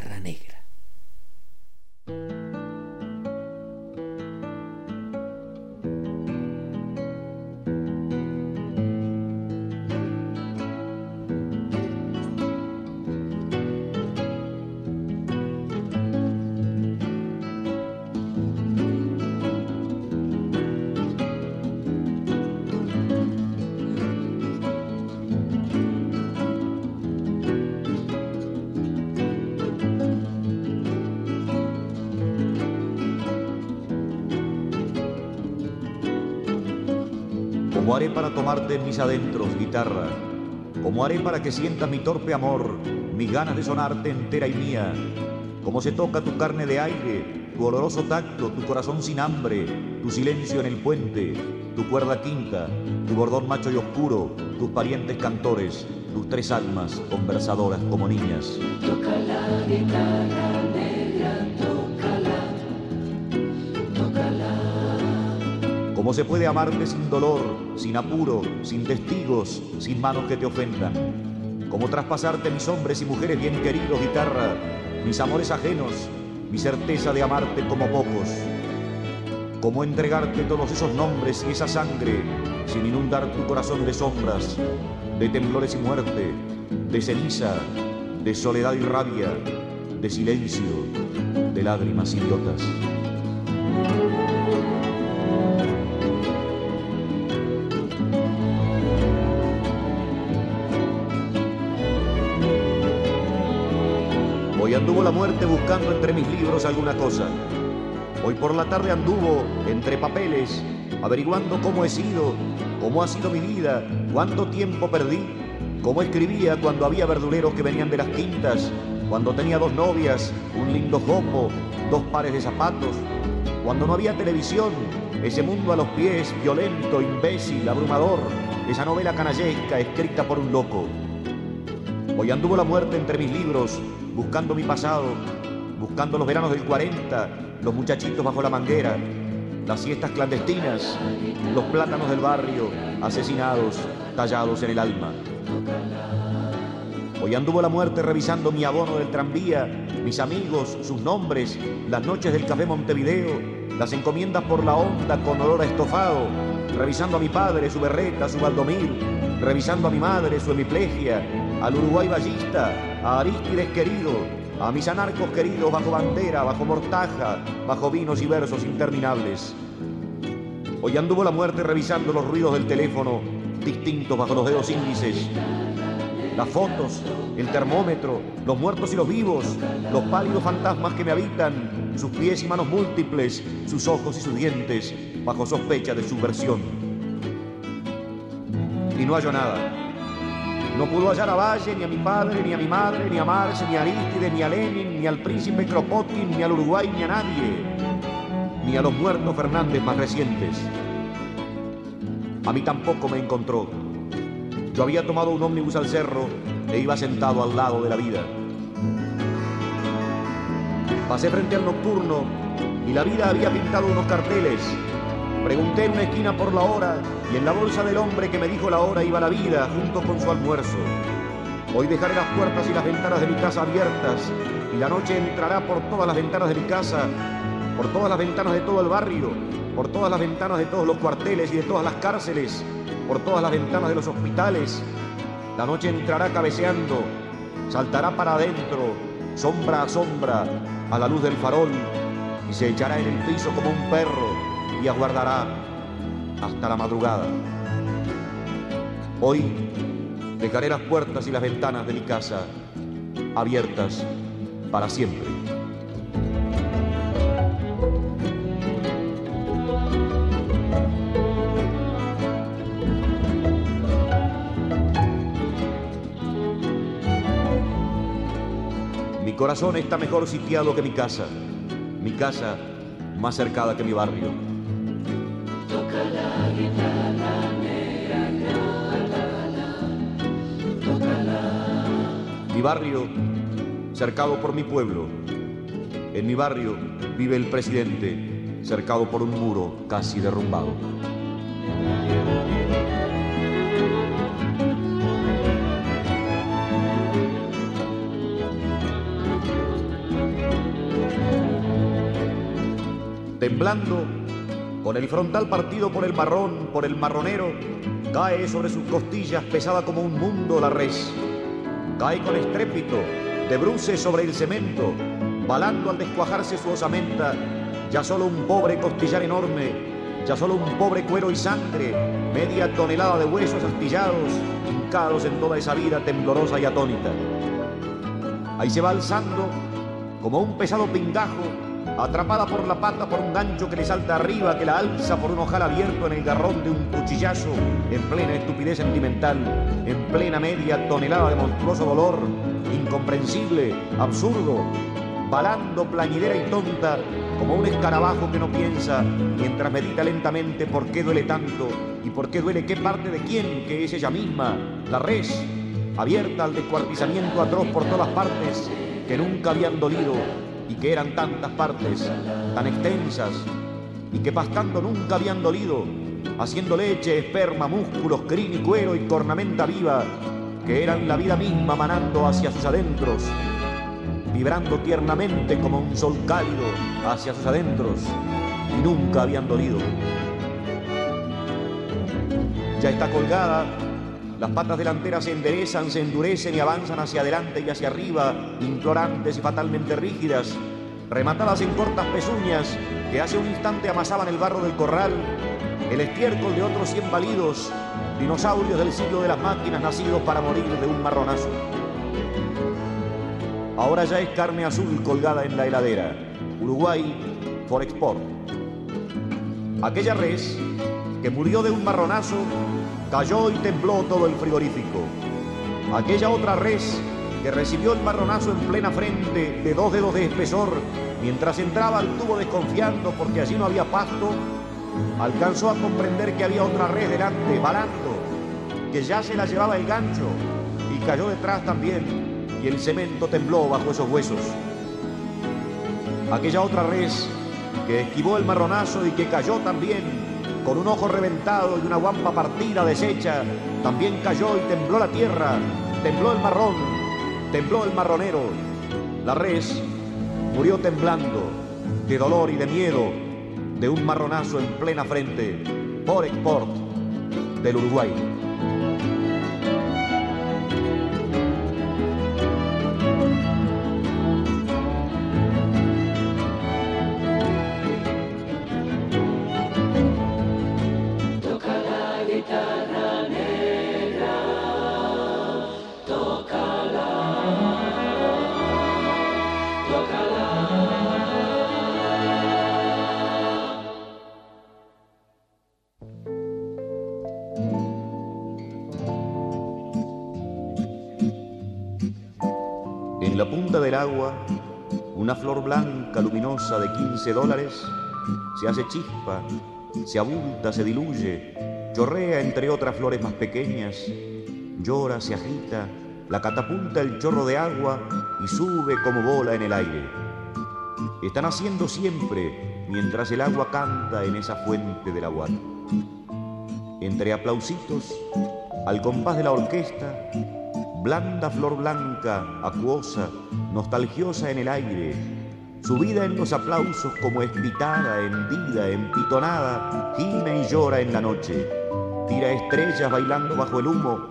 tomarte en mis adentros, guitarra? ¿Cómo haré para que sientas mi torpe amor, mis ganas de sonarte entera y mía? ¿Cómo se toca tu carne de aire, tu oloroso tacto, tu corazón sin hambre, tu silencio en el puente, tu cuerda quinta, tu bordón macho y oscuro, tus parientes cantores, tus tres almas conversadoras como niñas? Toca la guitarra negra, tócala, tócala. ¿Cómo se puede amarte sin dolor, sin apuro, sin testigos, sin manos que te ofendan? ¿Cómo traspasarte mis hombres y mujeres bien queridos, guitarra, mis amores ajenos, mi certeza de amarte como pocos? ¿Cómo entregarte todos esos nombres y esa sangre sin inundar tu corazón de sombras, de temblores y muerte, de ceniza, de soledad y rabia, de silencio, de lágrimas idiotas? Muerte buscando entre mis libros alguna cosa. Hoy por la tarde anduvo entre papeles, averiguando cómo he sido, cómo ha sido mi vida, cuánto tiempo perdí, cómo escribía cuando había verduleros que venían de las quintas, cuando tenía dos novias, un lindo jopo, dos pares de zapatos, cuando no había televisión, ese mundo a los pies, violento, imbécil, abrumador, esa novela canallesca escrita por un loco. Hoy anduvo la muerte entre mis libros, buscando mi pasado, buscando los veranos del 40, los muchachitos bajo la manguera, las siestas clandestinas, los plátanos del barrio, asesinados, tallados en el alma. Hoy anduvo la muerte revisando mi abono del tranvía, mis amigos, sus nombres, las noches del café Montevideo, las encomiendas por la onda con olor a estofado, revisando a mi padre, su berreta, su baldomir, revisando a mi madre, su hemiplegia, al Uruguay ballista, a Aristides querido, a mis anarcos queridos bajo bandera, bajo mortaja, bajo vinos y versos interminables. Hoy anduvo la muerte revisando los ruidos del teléfono, distintos bajo los dedos índices, las fotos, el termómetro, los muertos y los vivos, los pálidos fantasmas que me habitan, sus pies y manos múltiples, sus ojos y sus dientes, bajo sospecha de subversión. Y no halló nada. No pudo hallar a Valle, ni a mi padre, ni a mi madre, ni a Marx, ni a Arístides, ni a Lenin, ni al príncipe Kropotkin, ni al Uruguay, ni a nadie, ni a los muertos Fernández más recientes. A mí tampoco me encontró. Yo había tomado un ómnibus al cerro e iba sentado al lado de la vida. Pasé frente al nocturno y la vida había pintado unos carteles. Pregunté en una esquina por la hora y en la bolsa del hombre que me dijo la hora iba la vida junto con su almuerzo. Hoy dejaré las puertas y las ventanas de mi casa abiertas y la noche entrará por todas las ventanas de mi casa, por todas las ventanas de todo el barrio por todas las ventanas de todos los cuarteles y de todas las cárceles, por todas las ventanas de los hospitales. La noche entrará cabeceando, saltará para adentro, sombra a sombra, a la luz del farol, y se echará en el piso como un perro y aguardará hasta la madrugada. Hoy dejaré las puertas y las ventanas de mi casa abiertas para siempre. Mi corazón está mejor sitiado que mi casa, mi casa más cercada que mi barrio. Barrio cercado por mi pueblo. En mi barrio vive el presidente cercado por un muro casi derrumbado. temblando, con el frontal partido por el marrón, por el marronero, cae sobre sus costillas pesada como un mundo la res. Cae con estrépito, de bruces sobre el cemento, balando al descuajarse su osamenta, ya solo un pobre costillar enorme, ya solo un pobre cuero y sangre, media tonelada de huesos astillados, hincados en toda esa vida temblorosa y atónita. Ahí se va alzando como un pesado pingajo atrapada por la pata por un gancho que le salta arriba, que la alza por un ojal abierto en el garrón de un cuchillazo, en plena estupidez sentimental, en plena media tonelada de monstruoso dolor, incomprensible, absurdo, balando plañidera y tonta, como un escarabajo que no piensa, mientras medita lentamente por qué duele tanto y por qué duele qué parte de quién, que es ella misma, la res, abierta al descuartizamiento atroz por todas partes, que nunca habían dolido y que eran tantas partes, tan extensas, y que pastando nunca habían dolido, haciendo leche, esperma, músculos, crin y cuero y cornamenta viva, que eran la vida misma manando hacia sus adentros, vibrando tiernamente como un sol cálido hacia sus adentros, y nunca habían dolido. Ya está colgada las patas delanteras se enderezan, se endurecen y avanzan hacia adelante y hacia arriba, implorantes y fatalmente rígidas, rematadas en cortas pezuñas que hace un instante amasaban el barro del corral, el estiércol de otros cien balidos, dinosaurios del siglo de las máquinas nacidos para morir de un marronazo. Ahora ya es carne azul colgada en la heladera. Uruguay for export. Aquella res que murió de un marronazo cayó y tembló todo el frigorífico. Aquella otra res que recibió el marronazo en plena frente de dos dedos de espesor mientras entraba al tubo desconfiando porque allí no había pasto, alcanzó a comprender que había otra res delante, balando, que ya se la llevaba el gancho y cayó detrás también y el cemento tembló bajo esos huesos. Aquella otra res que esquivó el marronazo y que cayó también con un ojo reventado y una guampa partida deshecha, también cayó y tembló la tierra, tembló el marrón, tembló el marronero. La res murió temblando de dolor y de miedo de un marronazo en plena frente por export del Uruguay. Luminosa de 15 dólares se hace chispa, se abulta, se diluye, chorrea entre otras flores más pequeñas, llora, se agita, la catapulta el chorro de agua y sube como bola en el aire. Están haciendo siempre mientras el agua canta en esa fuente del agua. Entre aplausitos, al compás de la orquesta, blanda flor blanca, acuosa, nostalgiosa en el aire, subida en los aplausos como espitada, hendida, empitonada, gime y llora en la noche, tira estrellas bailando bajo el humo,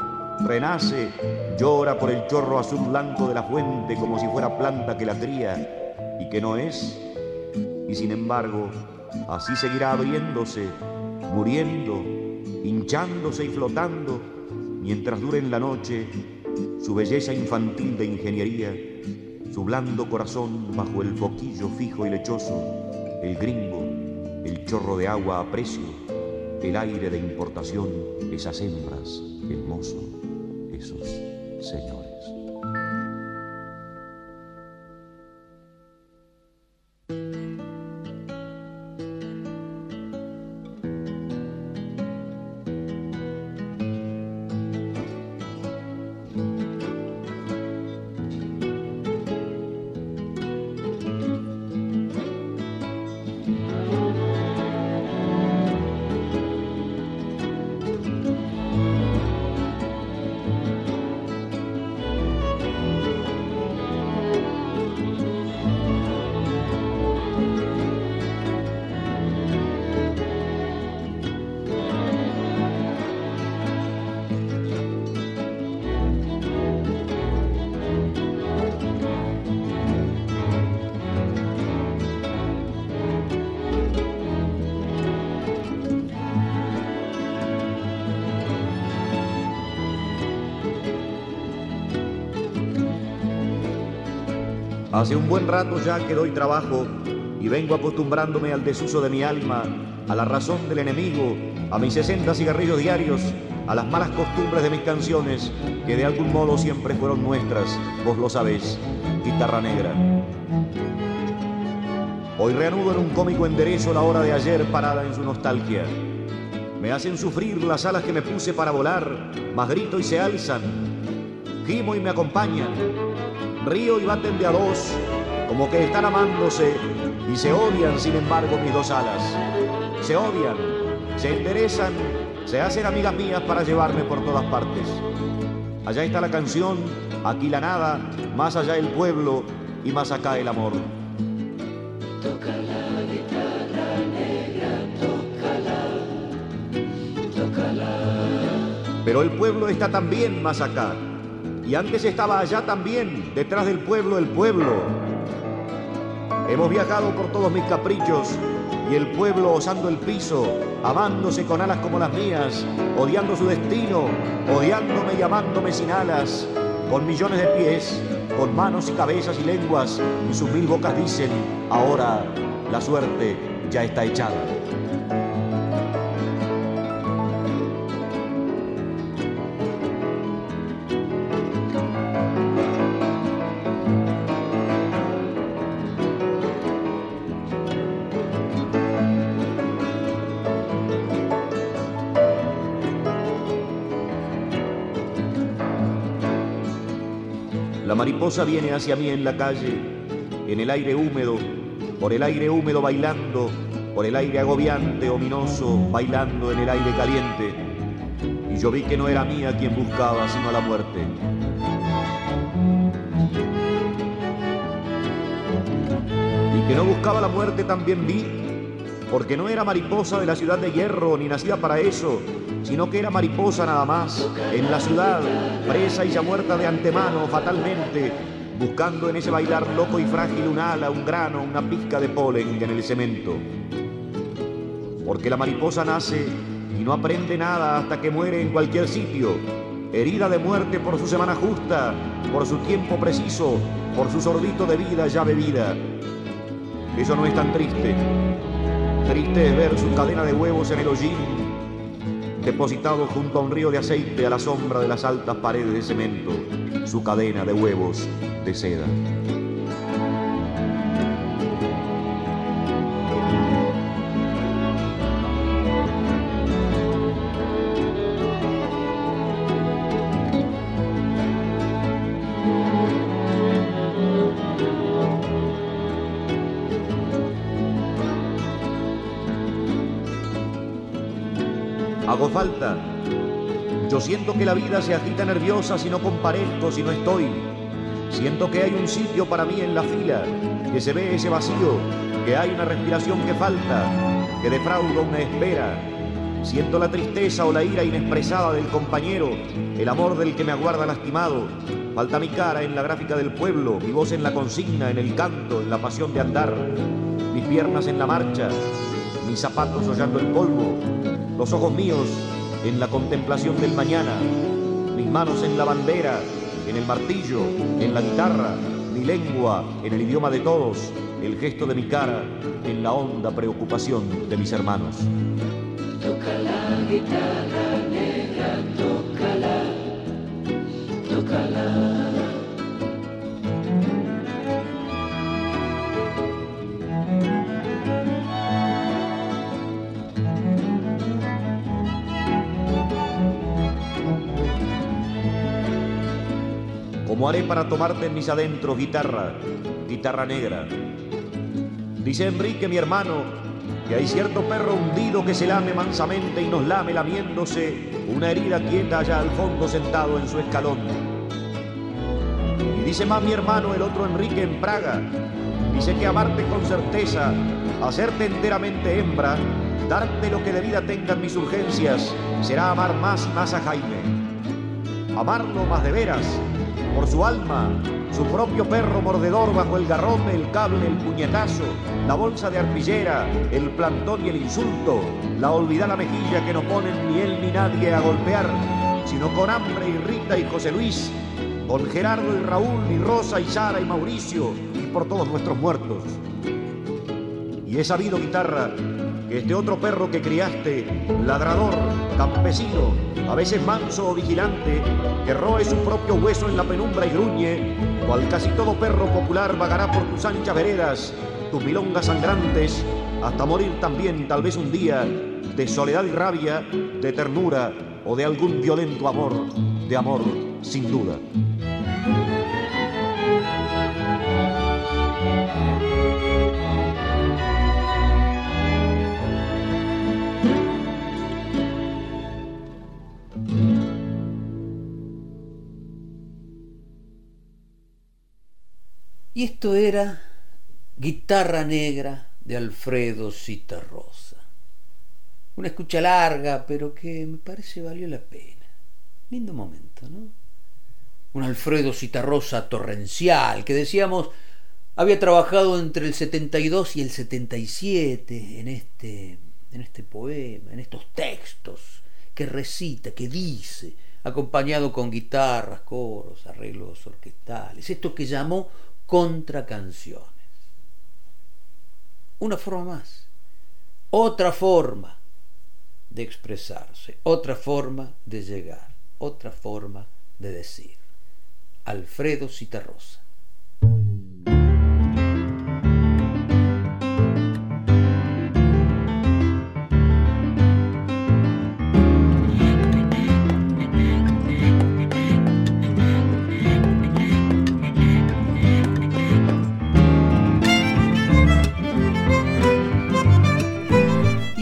renace, llora por el chorro azul blanco de la fuente como si fuera planta que la cría y que no es, y sin embargo, así seguirá abriéndose, muriendo, hinchándose y flotando, mientras dure en la noche su belleza infantil de ingeniería, su blando corazón bajo el foquillo fijo y lechoso, el gringo, el chorro de agua a precio, el aire de importación, esas hembras, el mozo, esos señores. Hace un buen rato ya que doy trabajo y vengo acostumbrándome al desuso de mi alma, a la razón del enemigo, a mis 60 cigarrillos diarios, a las malas costumbres de mis canciones, que de algún modo siempre fueron nuestras, vos lo sabés, guitarra negra. Hoy reanudo en un cómico enderezo la hora de ayer parada en su nostalgia. Me hacen sufrir las alas que me puse para volar, más grito y se alzan. Gimo y me acompañan. Río y baten de a dos, como que están amándose y se odian sin embargo mis dos alas. Se odian, se enderezan, se hacen amigas mías para llevarme por todas partes. Allá está la canción, aquí la nada, más allá el pueblo y más acá el amor. Pero el pueblo está también más acá. Y antes estaba allá también, detrás del pueblo, el pueblo. Hemos viajado por todos mis caprichos y el pueblo osando el piso, amándose con alas como las mías, odiando su destino, odiándome y amándome sin alas, con millones de pies, con manos y cabezas y lenguas, y sus mil bocas dicen, ahora la suerte ya está echada. Mariposa viene hacia mí en la calle, en el aire húmedo, por el aire húmedo bailando, por el aire agobiante, ominoso, bailando en el aire caliente. Y yo vi que no era mía quien buscaba, sino la muerte. Y que no buscaba la muerte también vi, porque no era mariposa de la ciudad de hierro, ni nacida para eso, sino que era mariposa nada más, en la ciudad, presa y ya muerta de antemano, fatalmente, buscando en ese bailar loco y frágil un ala, un grano, una pizca de polen en el cemento. Porque la mariposa nace y no aprende nada hasta que muere en cualquier sitio, herida de muerte por su semana justa, por su tiempo preciso, por su sorbito de vida ya bebida. Eso no es tan triste. Triste es ver su cadena de huevos en el hollín, depositado junto a un río de aceite a la sombra de las altas paredes de cemento, su cadena de huevos de seda. Falta. Yo siento que la vida se agita nerviosa si no comparezco, si no estoy. Siento que hay un sitio para mí en la fila, que se ve ese vacío, que hay una respiración que falta, que defrauda una espera. Siento la tristeza o la ira inexpresada del compañero, el amor del que me aguarda lastimado. Falta mi cara en la gráfica del pueblo, mi voz en la consigna, en el canto, en la pasión de andar, mis piernas en la marcha, mis zapatos hollando el polvo, los ojos míos en la contemplación del mañana, mis manos en la bandera, en el martillo, en la guitarra, mi lengua en el idioma de todos, el gesto de mi cara en la honda preocupación de mis hermanos. Toca la guitarra Como haré para tomarte en mis adentros, guitarra, guitarra negra. Dice Enrique, mi hermano, que hay cierto perro hundido que se lame mansamente y nos lame lamiéndose una herida quieta allá al fondo sentado en su escalón. Y dice más mi hermano, el otro Enrique en Praga, dice que amarte con certeza, hacerte enteramente hembra, darte lo que de vida tengan mis urgencias, será amar más y más a Jaime. Amarlo más de veras, por su alma, su propio perro mordedor bajo el garrote, el cable, el puñetazo, la bolsa de arpillera, el plantón y el insulto, la olvidada mejilla que no ponen ni él ni nadie a golpear, sino con hambre y Rita y José Luis, con Gerardo y Raúl y Rosa y Sara y Mauricio y por todos nuestros muertos. Y he sabido, guitarra, que este otro perro que criaste, ladrador, campesino, a veces manso o vigilante, que roe su propio hueso en la penumbra y gruñe, cual casi todo perro popular vagará por tus anchas veredas, tus milongas sangrantes, hasta morir también tal vez un día de soledad y rabia, de ternura o de algún violento amor, de amor sin duda. Y esto era Guitarra Negra de Alfredo Citarrosa. Una escucha larga, pero que me parece valió la pena. Lindo momento, ¿no? Un Alfredo Citarrosa torrencial, que decíamos había trabajado entre el 72 y el 77 en este, en este poema, en estos textos que recita, que dice, acompañado con guitarras, coros, arreglos orquestales, esto que llamó contracanciones. Una forma más, otra forma de expresarse, otra forma de llegar, otra forma de decir. Alfredo Citarrosa.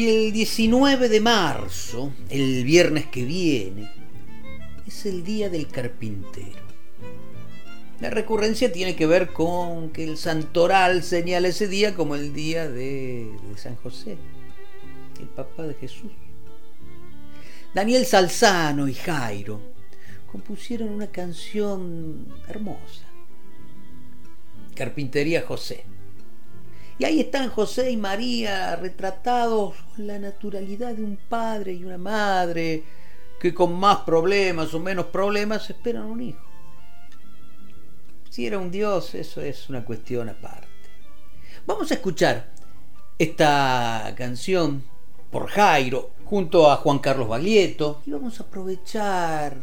Y el 19 de marzo, el viernes que viene, es el Día del Carpintero. La recurrencia tiene que ver con que el santoral señala ese día como el día de, de San José, el papá de Jesús. Daniel Salzano y Jairo compusieron una canción hermosa, Carpintería José. Y ahí están José y María retratados con la naturalidad de un padre y una madre, que con más problemas o menos problemas esperan un hijo. Si era un Dios, eso es una cuestión aparte. Vamos a escuchar esta canción por Jairo junto a Juan Carlos Baglietto y vamos a aprovechar,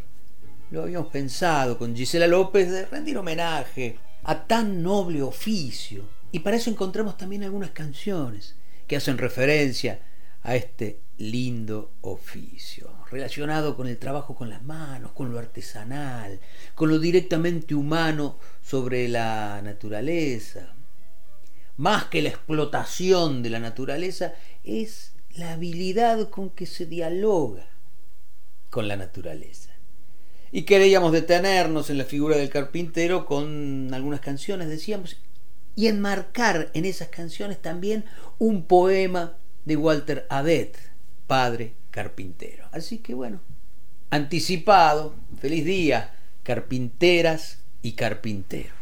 lo habíamos pensado con Gisela López, de rendir homenaje a tan noble oficio. Y para eso encontramos también algunas canciones que hacen referencia a este lindo oficio, relacionado con el trabajo con las manos, con lo artesanal, con lo directamente humano sobre la naturaleza. Más que la explotación de la naturaleza, es la habilidad con que se dialoga con la naturaleza. Y queríamos detenernos en la figura del carpintero con algunas canciones, decíamos, y enmarcar en esas canciones también un poema de Walter Abet, padre carpintero. Así que bueno, anticipado, feliz día, carpinteras y carpinteros.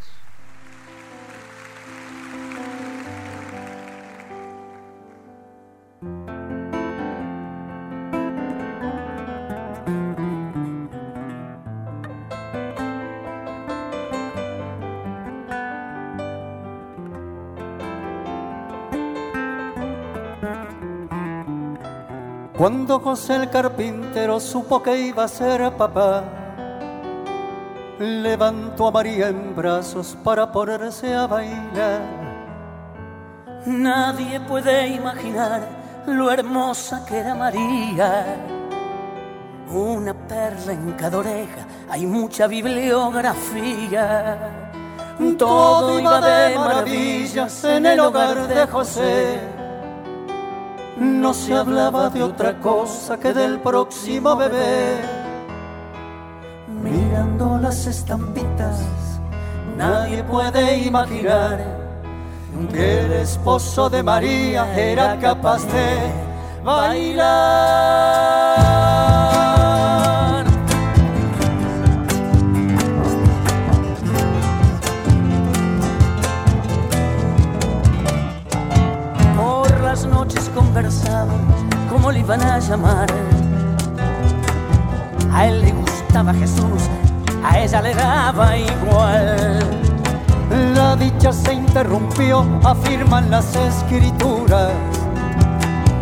Cuando José el carpintero supo que iba a ser papá, levantó a María en brazos para ponerse a bailar. Nadie puede imaginar lo hermosa que era María. Una perla en cada oreja, hay mucha bibliografía. Todo iba de maravillas en el hogar de José no se hablaba de otra cosa que del próximo bebé. Mirando las estampitas, nadie puede imaginar que el esposo de María era capaz de bailar. Conversaban cómo le iban a llamar. A él le gustaba Jesús, a ella le daba igual. La dicha se interrumpió, afirman las escrituras.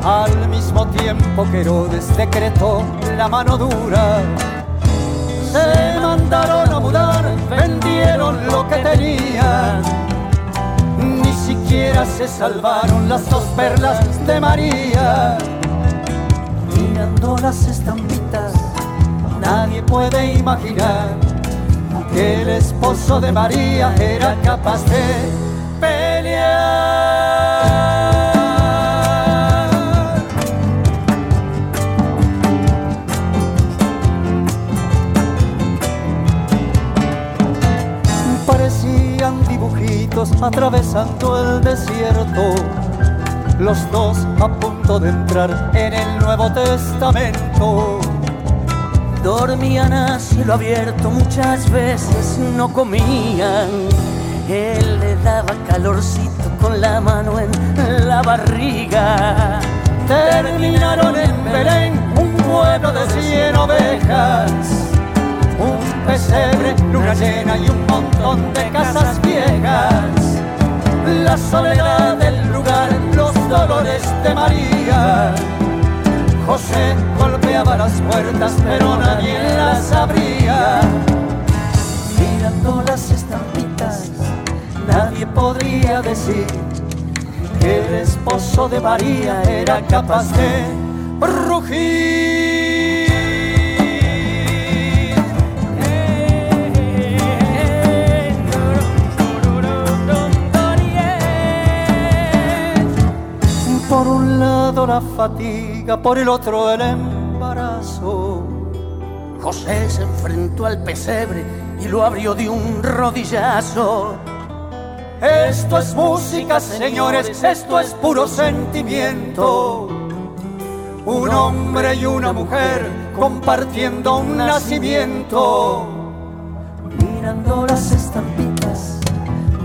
Al mismo tiempo que Herodes decretó la mano dura. Se mandaron a mudar, vendieron lo que tenían. Se salvaron las dos perlas de María. Mirando las estampitas, nadie puede imaginar que el esposo de María era capaz de atravesando el desierto, los dos a punto de entrar en el Nuevo Testamento. Dormían a cielo abierto, muchas veces no comían. Él le daba calorcito con la mano en la barriga. Terminaron en Belén, un pueblo de cien ovejas, un pesebre, luna llena y un montón de casas viejas. La soledad del lugar, los dolores de María. José golpeaba las puertas, pero nadie las abría. Mirando las estampitas, nadie podría decir que el esposo de María era capaz de rugir. Por un lado la fatiga, por el otro el embarazo. José se enfrentó al pesebre y lo abrió de un rodillazo. Esto es música, señores, esto es puro sentimiento. Un hombre y una mujer compartiendo un nacimiento. Mirando las estampitas,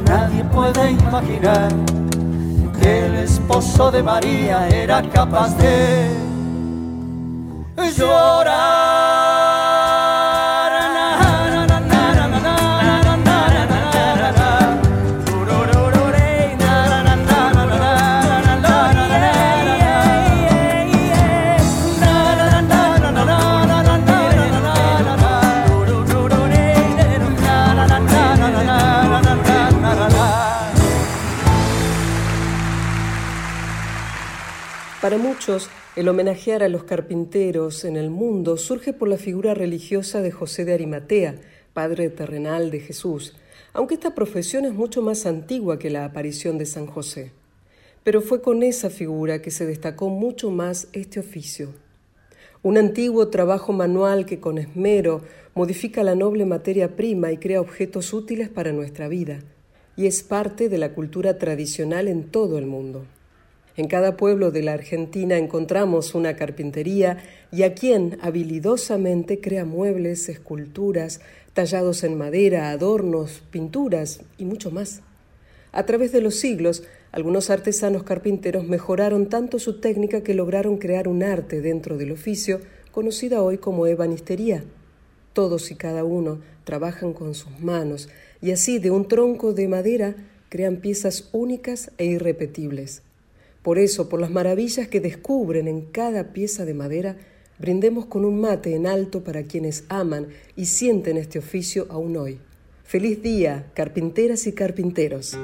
nadie puede imaginar el esposo de María era capaz de llorar. Para muchos, el homenajear a los carpinteros en el mundo surge por la figura religiosa de José de Arimatea, padre terrenal de Jesús, aunque esta profesión es mucho más antigua que la aparición de San José. Pero fue con esa figura que se destacó mucho más este oficio. Un antiguo trabajo manual que con esmero modifica la noble materia prima y crea objetos útiles para nuestra vida, y es parte de la cultura tradicional en todo el mundo. En cada pueblo de la Argentina encontramos una carpintería y a quien habilidosamente crea muebles, esculturas, tallados en madera, adornos, pinturas y mucho más. A través de los siglos, algunos artesanos carpinteros mejoraron tanto su técnica que lograron crear un arte dentro del oficio conocida hoy como ebanistería. Todos y cada uno trabajan con sus manos y así de un tronco de madera crean piezas únicas e irrepetibles. Por eso, por las maravillas que descubren en cada pieza de madera, brindemos con un mate en alto para quienes aman y sienten este oficio aún hoy. Feliz día, carpinteras y carpinteros.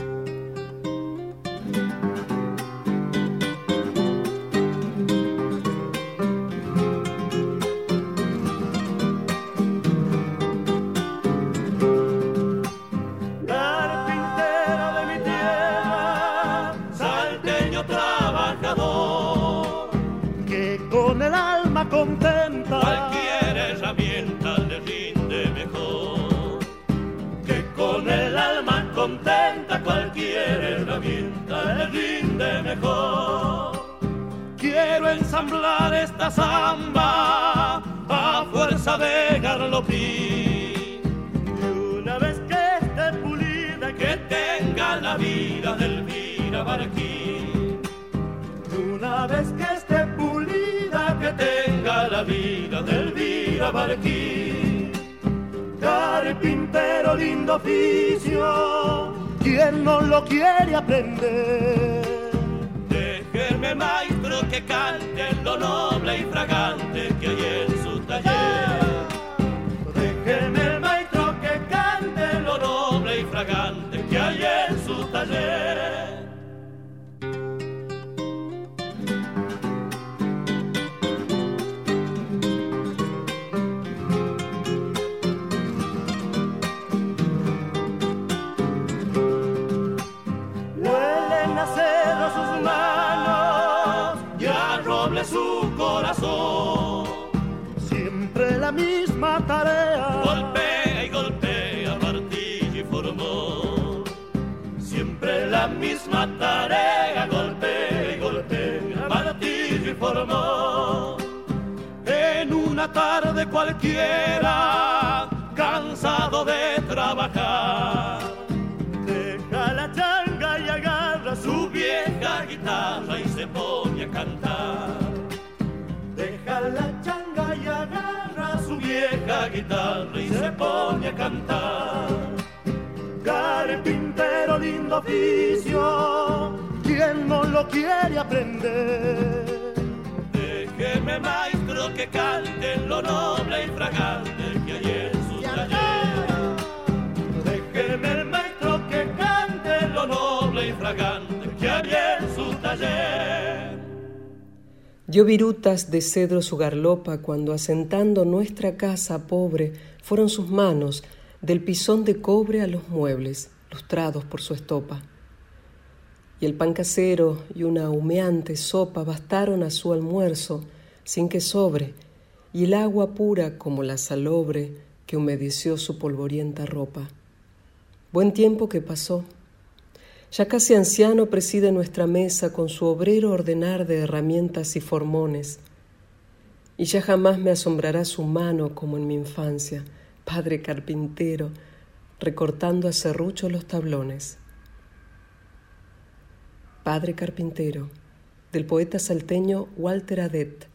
Quiero ensamblar esta samba a fuerza de garlopín. Y una vez que esté pulida, que tenga la vida del Vira Barquín. Una vez que esté pulida, que tenga la vida del Vira Barquín. Carpintero lindo oficio, quien no lo quiere aprender Déjeme maestro que cante lo noble y fragante que hay en su taller. Déjeme maestro que cante lo noble y fragante que hay en su taller. Su corazón. Siempre la misma tarea. Golpea y golpea, martillo y formó. Siempre la misma tarea. Golpea y golpea, martillo y formó. En una tarde cualquiera, cansado de trabajar. Deja la changa y agarra su vieja guitarra y se pone a cantar. Vieja guitarra y se pone a cantar. Carpintero, lindo oficio, ¿quién no lo quiere aprender? Déjeme maestro que cante lo noble y fragante que hay en su taller. Déjeme el maestro que cante lo noble y fragante que hay en su taller. Virutas de cedro su garlopa cuando asentando nuestra casa pobre fueron sus manos del pisón de cobre a los muebles, lustrados por su estopa. Y el pan casero y una humeante sopa bastaron a su almuerzo sin que sobre, y el agua pura como la salobre que humedeció su polvorienta ropa. Buen tiempo que pasó. Ya casi anciano preside nuestra mesa con su obrero ordenar de herramientas y formones. Y ya jamás me asombrará su mano como en mi infancia, padre carpintero, recortando a serrucho los tablones. Padre carpintero, del poeta salteño Walter Adet.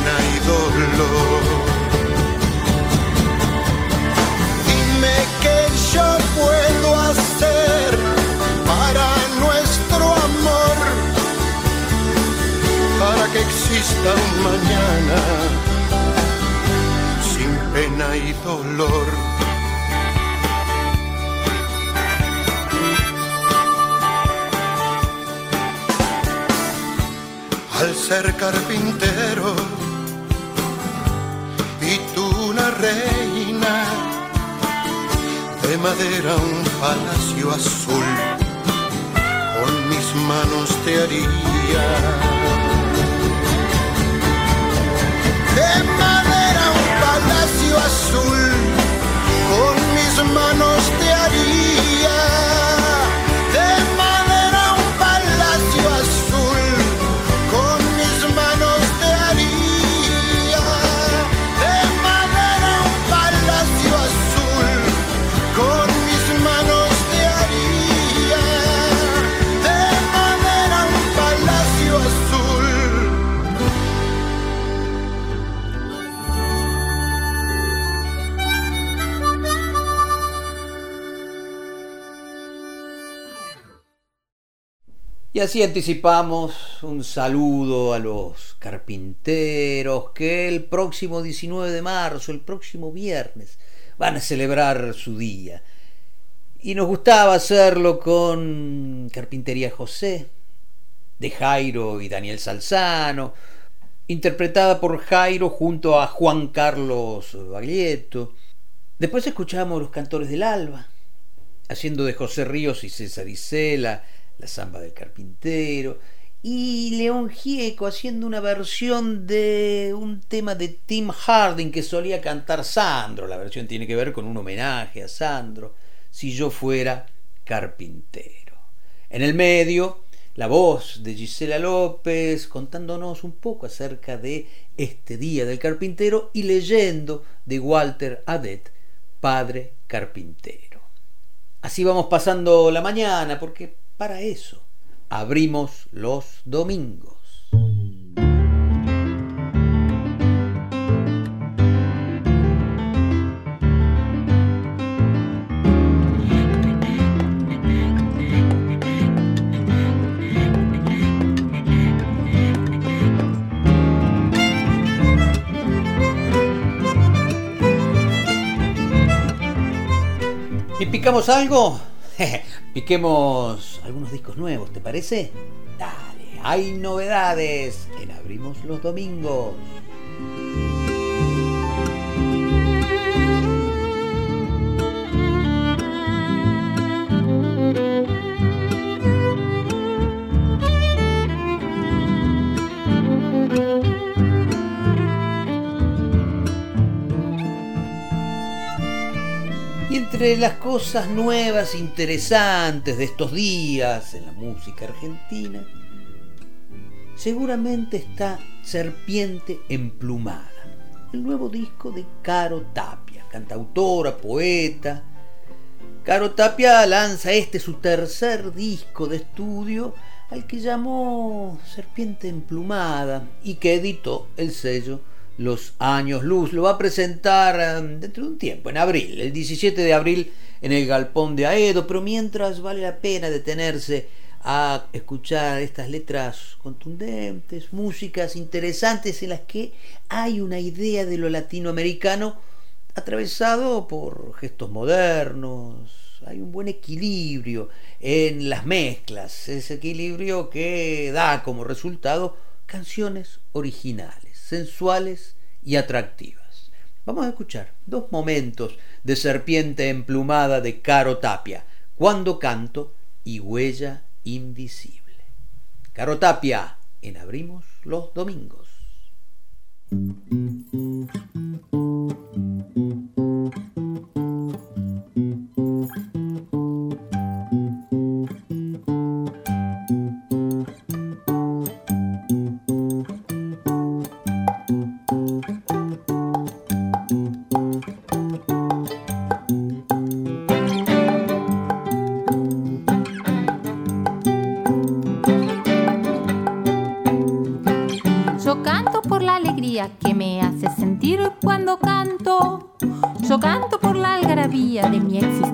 Pena y dolor. Dime qué yo puedo hacer para nuestro amor, para que exista un mañana sin pena y dolor. al ser carpintero reina de madera un palacio azul con mis manos te haría de madera un palacio azul con mis manos te haría Y así anticipamos un saludo a los carpinteros que el próximo 19 de marzo, el próximo viernes, van a celebrar su día. Y nos gustaba hacerlo con Carpintería José, de Jairo y Daniel Salzano, interpretada por Jairo junto a Juan Carlos Baglietto. Después escuchamos Los Cantores del Alba, haciendo de José Ríos y César Isela la samba del carpintero, y León Gieco haciendo una versión de un tema de Tim Harding que solía cantar Sandro. La versión tiene que ver con un homenaje a Sandro, si yo fuera carpintero. En el medio, la voz de Gisela López contándonos un poco acerca de este día del carpintero y leyendo de Walter Adet, padre carpintero. Así vamos pasando la mañana porque para eso abrimos los domingos. ¿Y picamos algo? Piquemos algunos discos nuevos, ¿te parece? Dale, hay novedades en Abrimos los Domingos. Y entre las cosas nuevas, interesantes de estos días en la música argentina, seguramente está Serpiente Emplumada, el nuevo disco de Caro Tapia, cantautora, poeta. Caro Tapia lanza este su tercer disco de estudio al que llamó Serpiente Emplumada y que editó el sello Los Años Luz. Lo va a presentar um, dentro de un tiempo, en abril, el 17 de abril en el Galpón de Aedo, pero mientras vale la pena detenerse a escuchar estas letras contundentes, músicas interesantes en las que hay una idea de lo latinoamericano atravesado por gestos modernos, hay un buen equilibrio en las mezclas, ese equilibrio que da como resultado canciones originales, sensuales y atractivas. Vamos a escuchar dos momentos de Serpiente emplumada de Caro Tapia, Cuando canto y Huella invisible. Caro Tapia, en Abrimos los Domingos. Yo canto por la algarabía de mi existir.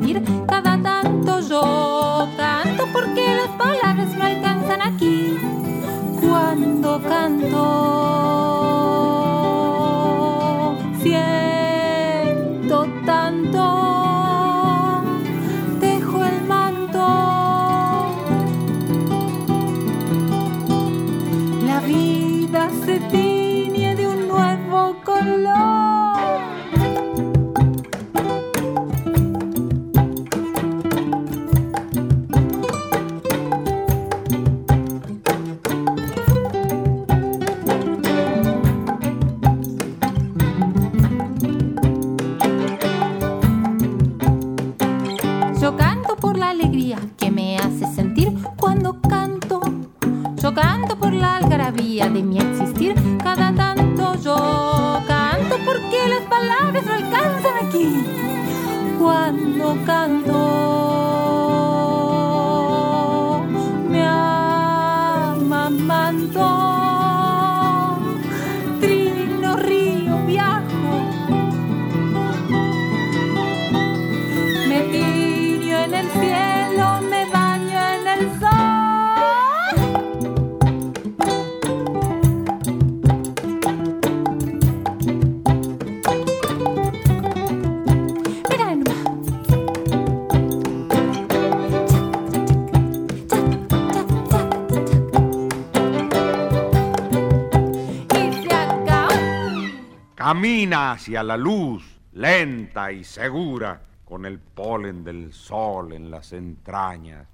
Hacia la luz, lenta y segura, con el polen del sol en las entrañas.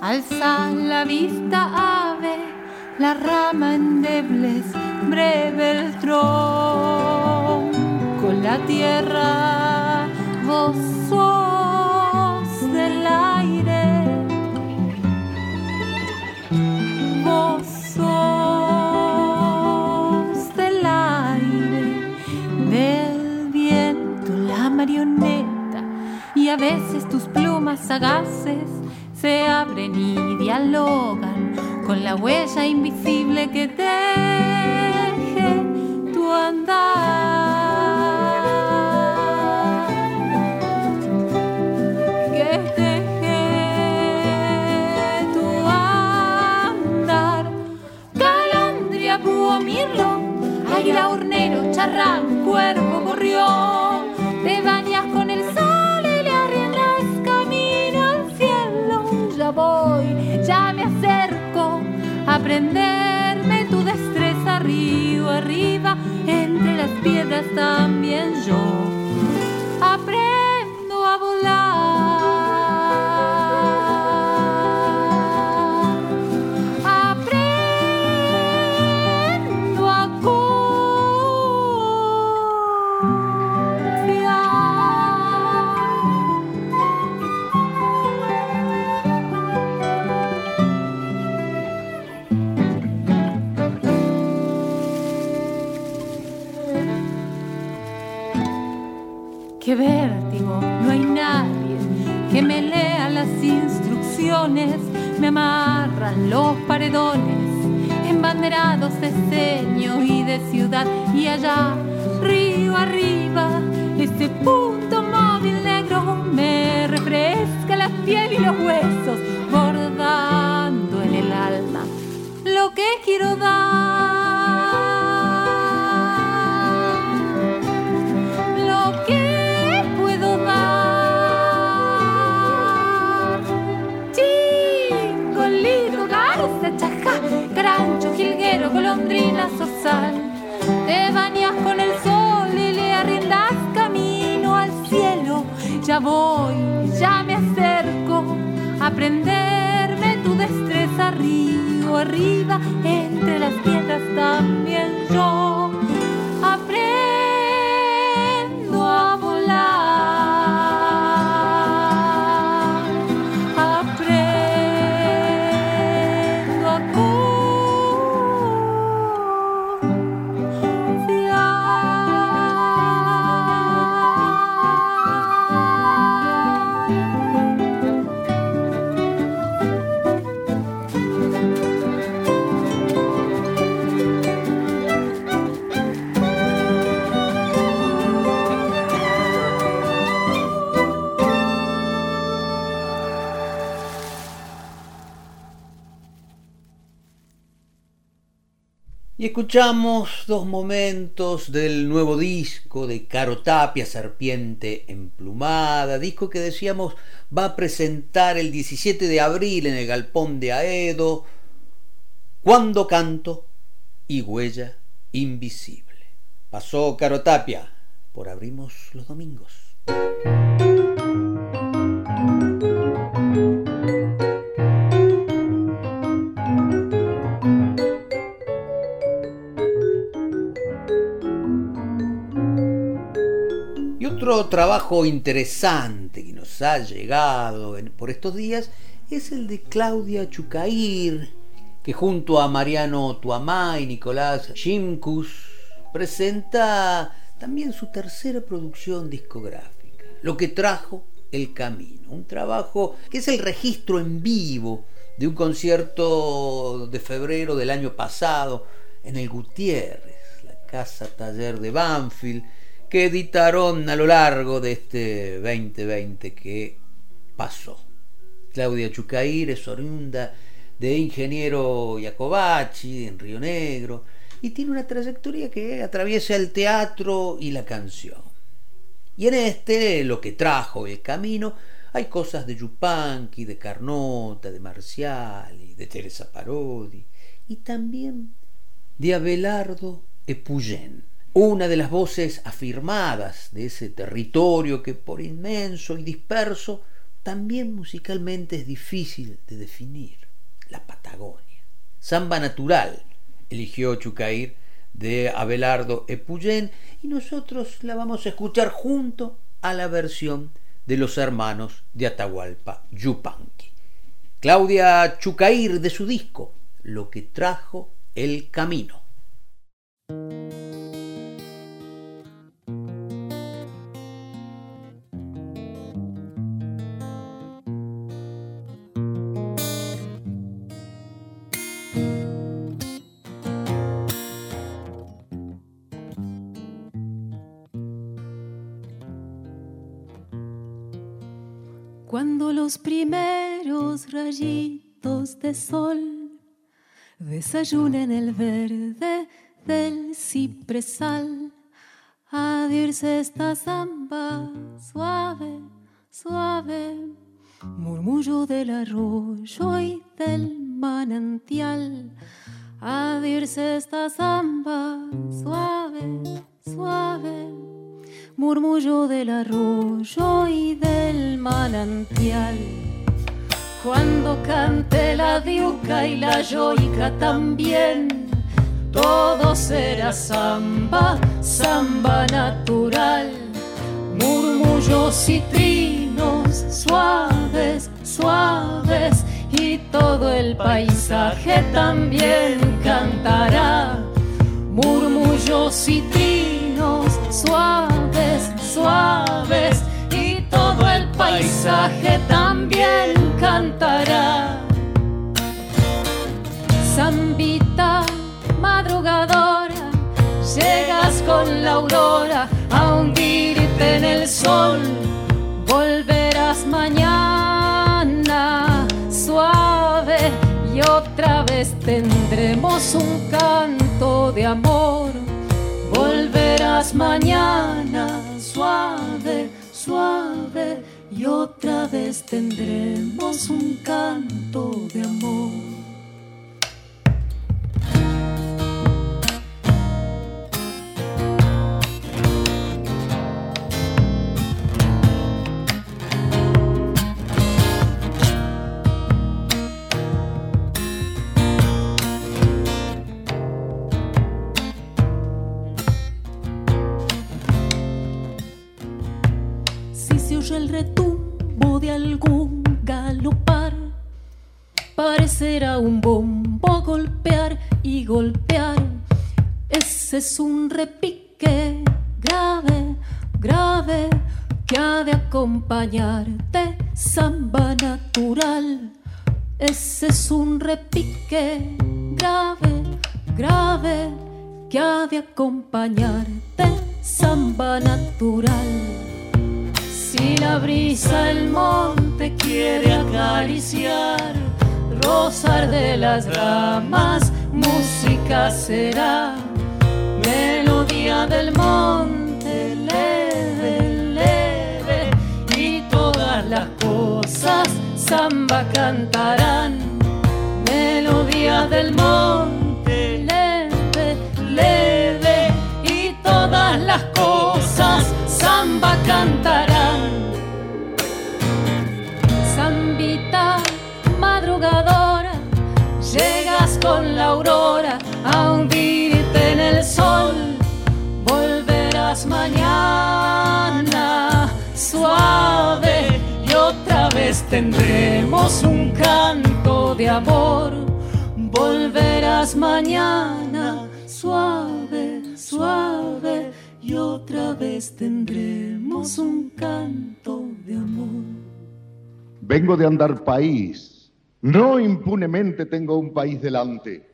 Alza la vista, ave, la rama endebles, breve el tronco, la tierra, vos a veces tus plumas sagaces se abren y dialogan con la huella invisible que teje tu andar. Que teje tu andar. Calandria, búho, mirlo, águila, hornero, charrán, cuervo, a prenderme tu destreza río arriba. Entre las piedras también yo qué vértigo, no hay nadie que me lea las instrucciones, me amarran los paredones, embanderados de ceño y de ciudad, y allá, río arriba, ese punto móvil negro me refresca la piel y los huesos, arriba entre las piedras también escuchamos dos momentos del nuevo disco de Caro Tapia, Serpiente Emplumada, disco que decíamos va a presentar el 17 de abril en el Galpón de Aedo, Cuando canto y Huella Invisible. Pasó Caro Tapia por Abrimos los Domingos. Otro trabajo interesante que nos ha llegado por estos días es el de Claudia Chucair, que junto a Mariano Tuamá y Nicolás Shimkus presenta también su tercera producción discográfica, Lo que trajo el camino, un trabajo que es el registro en vivo de un concierto de febrero del año pasado en el Gutiérrez, la casa taller de Banfield, que editaron a lo largo de este 2020 que pasó. Claudia Chucair es oriunda de Ingeniero Jacobachi en Río Negro y tiene una trayectoria que atraviesa el teatro y la canción. Y en este, lo que trajo el camino, hay cosas de Yupanqui, de Carnota, de Marciali, de Teresa Parodi y también de Abelardo Epuyén, una de las voces afirmadas de ese territorio que por inmenso y disperso también musicalmente es difícil de definir, la Patagonia. Samba natural eligió Chucair de Abelardo Epuyén y nosotros la vamos a escuchar junto a la versión de los hermanos de Atahualpa Yupanqui. Claudia Chucair de su disco Lo que trajo el camino. Primeros rayitos de sol. Desayunen el verde del cipresal, adhirirse esta zamba suave, suave, murmullo del arroyo y del manantial, adhirirse esta zamba suave, suave murmullo del arroyo y del manantial. Cuando cante la diuca y la yoica también, todo será samba, samba natural. Murmullos y trinos suaves, suaves, y todo el paisaje también cantará. Murmullos y suaves, suaves paisaje también cantará. Zambita madrugadora, llegas con la aurora a hundirte en el sol, volverás mañana suave y otra vez tendremos un canto de amor. Volverás mañana suave, suave y otra vez tendremos un canto de amor. Retumbo de algún galopar, parecerá un bombo golpear y golpear. Ese es un repique grave, grave, que ha de acompañarte, samba natural. Ese es un repique grave, grave, que ha de acompañarte, samba natural. Si la brisa el monte quiere acariciar, rozar de las ramas, música será, melodía del monte, leve, leve, y todas las cosas samba cantarán, melodía del monte, leve, leve, y todas las cosas samba cantarán. La aurora a hundirte en el sol, volverás mañana suave y otra vez tendremos un canto de amor. Volverás mañana suave, suave y otra vez tendremos un canto de amor. Vengo de andar país. No impunemente tengo un país delante.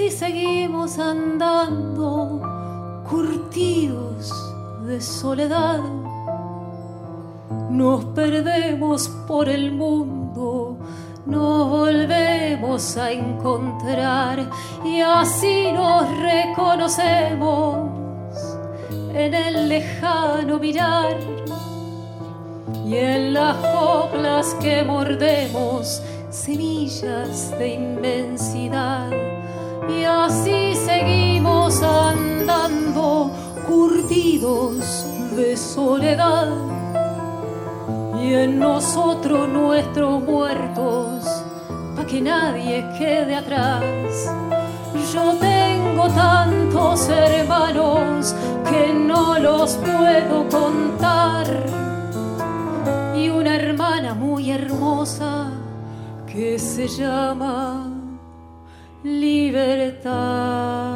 Así seguimos andando, curtidos de soledad. Nos perdemos por el mundo, nos volvemos a encontrar y así nos reconocemos en el lejano mirar y en las coplas que mordemos semillas de inmensidad y así seguimos andando curtidos de soledad. Y en nosotros nuestros muertos pa que nadie quede atrás. Yo tengo tantos hermanos que no los puedo contar. Y una hermana muy hermosa que se llama libertad.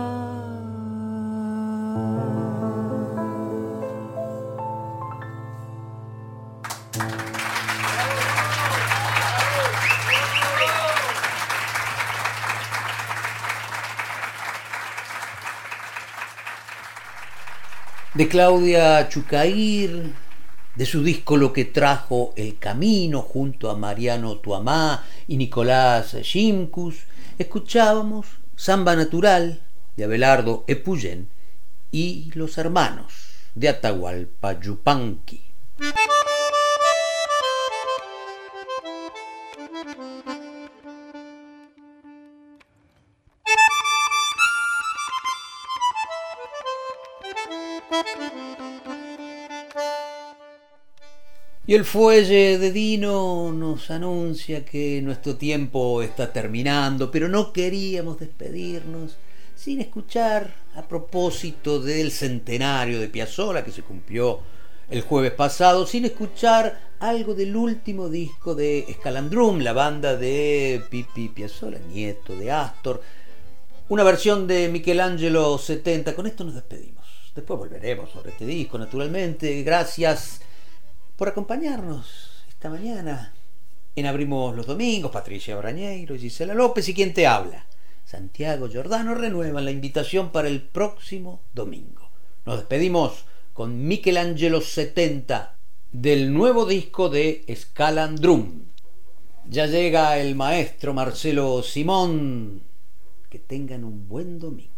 de Claudia Chucair, de su disco Lo que trajo el camino junto a Mariano Tuamá y Nicolás Shimkus, escuchábamos Samba Natural de Abelardo Epuyén y Los Hermanos de Atahualpa Yupanqui. Y el fuelle de Dino nos anuncia que nuestro tiempo está terminando, pero no queríamos despedirnos sin escuchar a propósito del centenario de Piazzolla que se cumplió el jueves pasado, sin escuchar algo del último disco de Scalandrum, la banda de Pipi Piazzolla, nieto de Astor, una versión de Michelangelo 70. Con esto nos despedimos. Después volveremos sobre este disco, naturalmente. Gracias por acompañarnos esta mañana en Abrimos los Domingos, Patricia Brañeiro y Gisela López y quien te habla, Santiago Giordano, renuevan la invitación para el próximo domingo. Nos despedimos con Michelangelo 70 del nuevo disco de Scalandrum. Ya llega el maestro Marcelo Simón. Que tengan un buen domingo.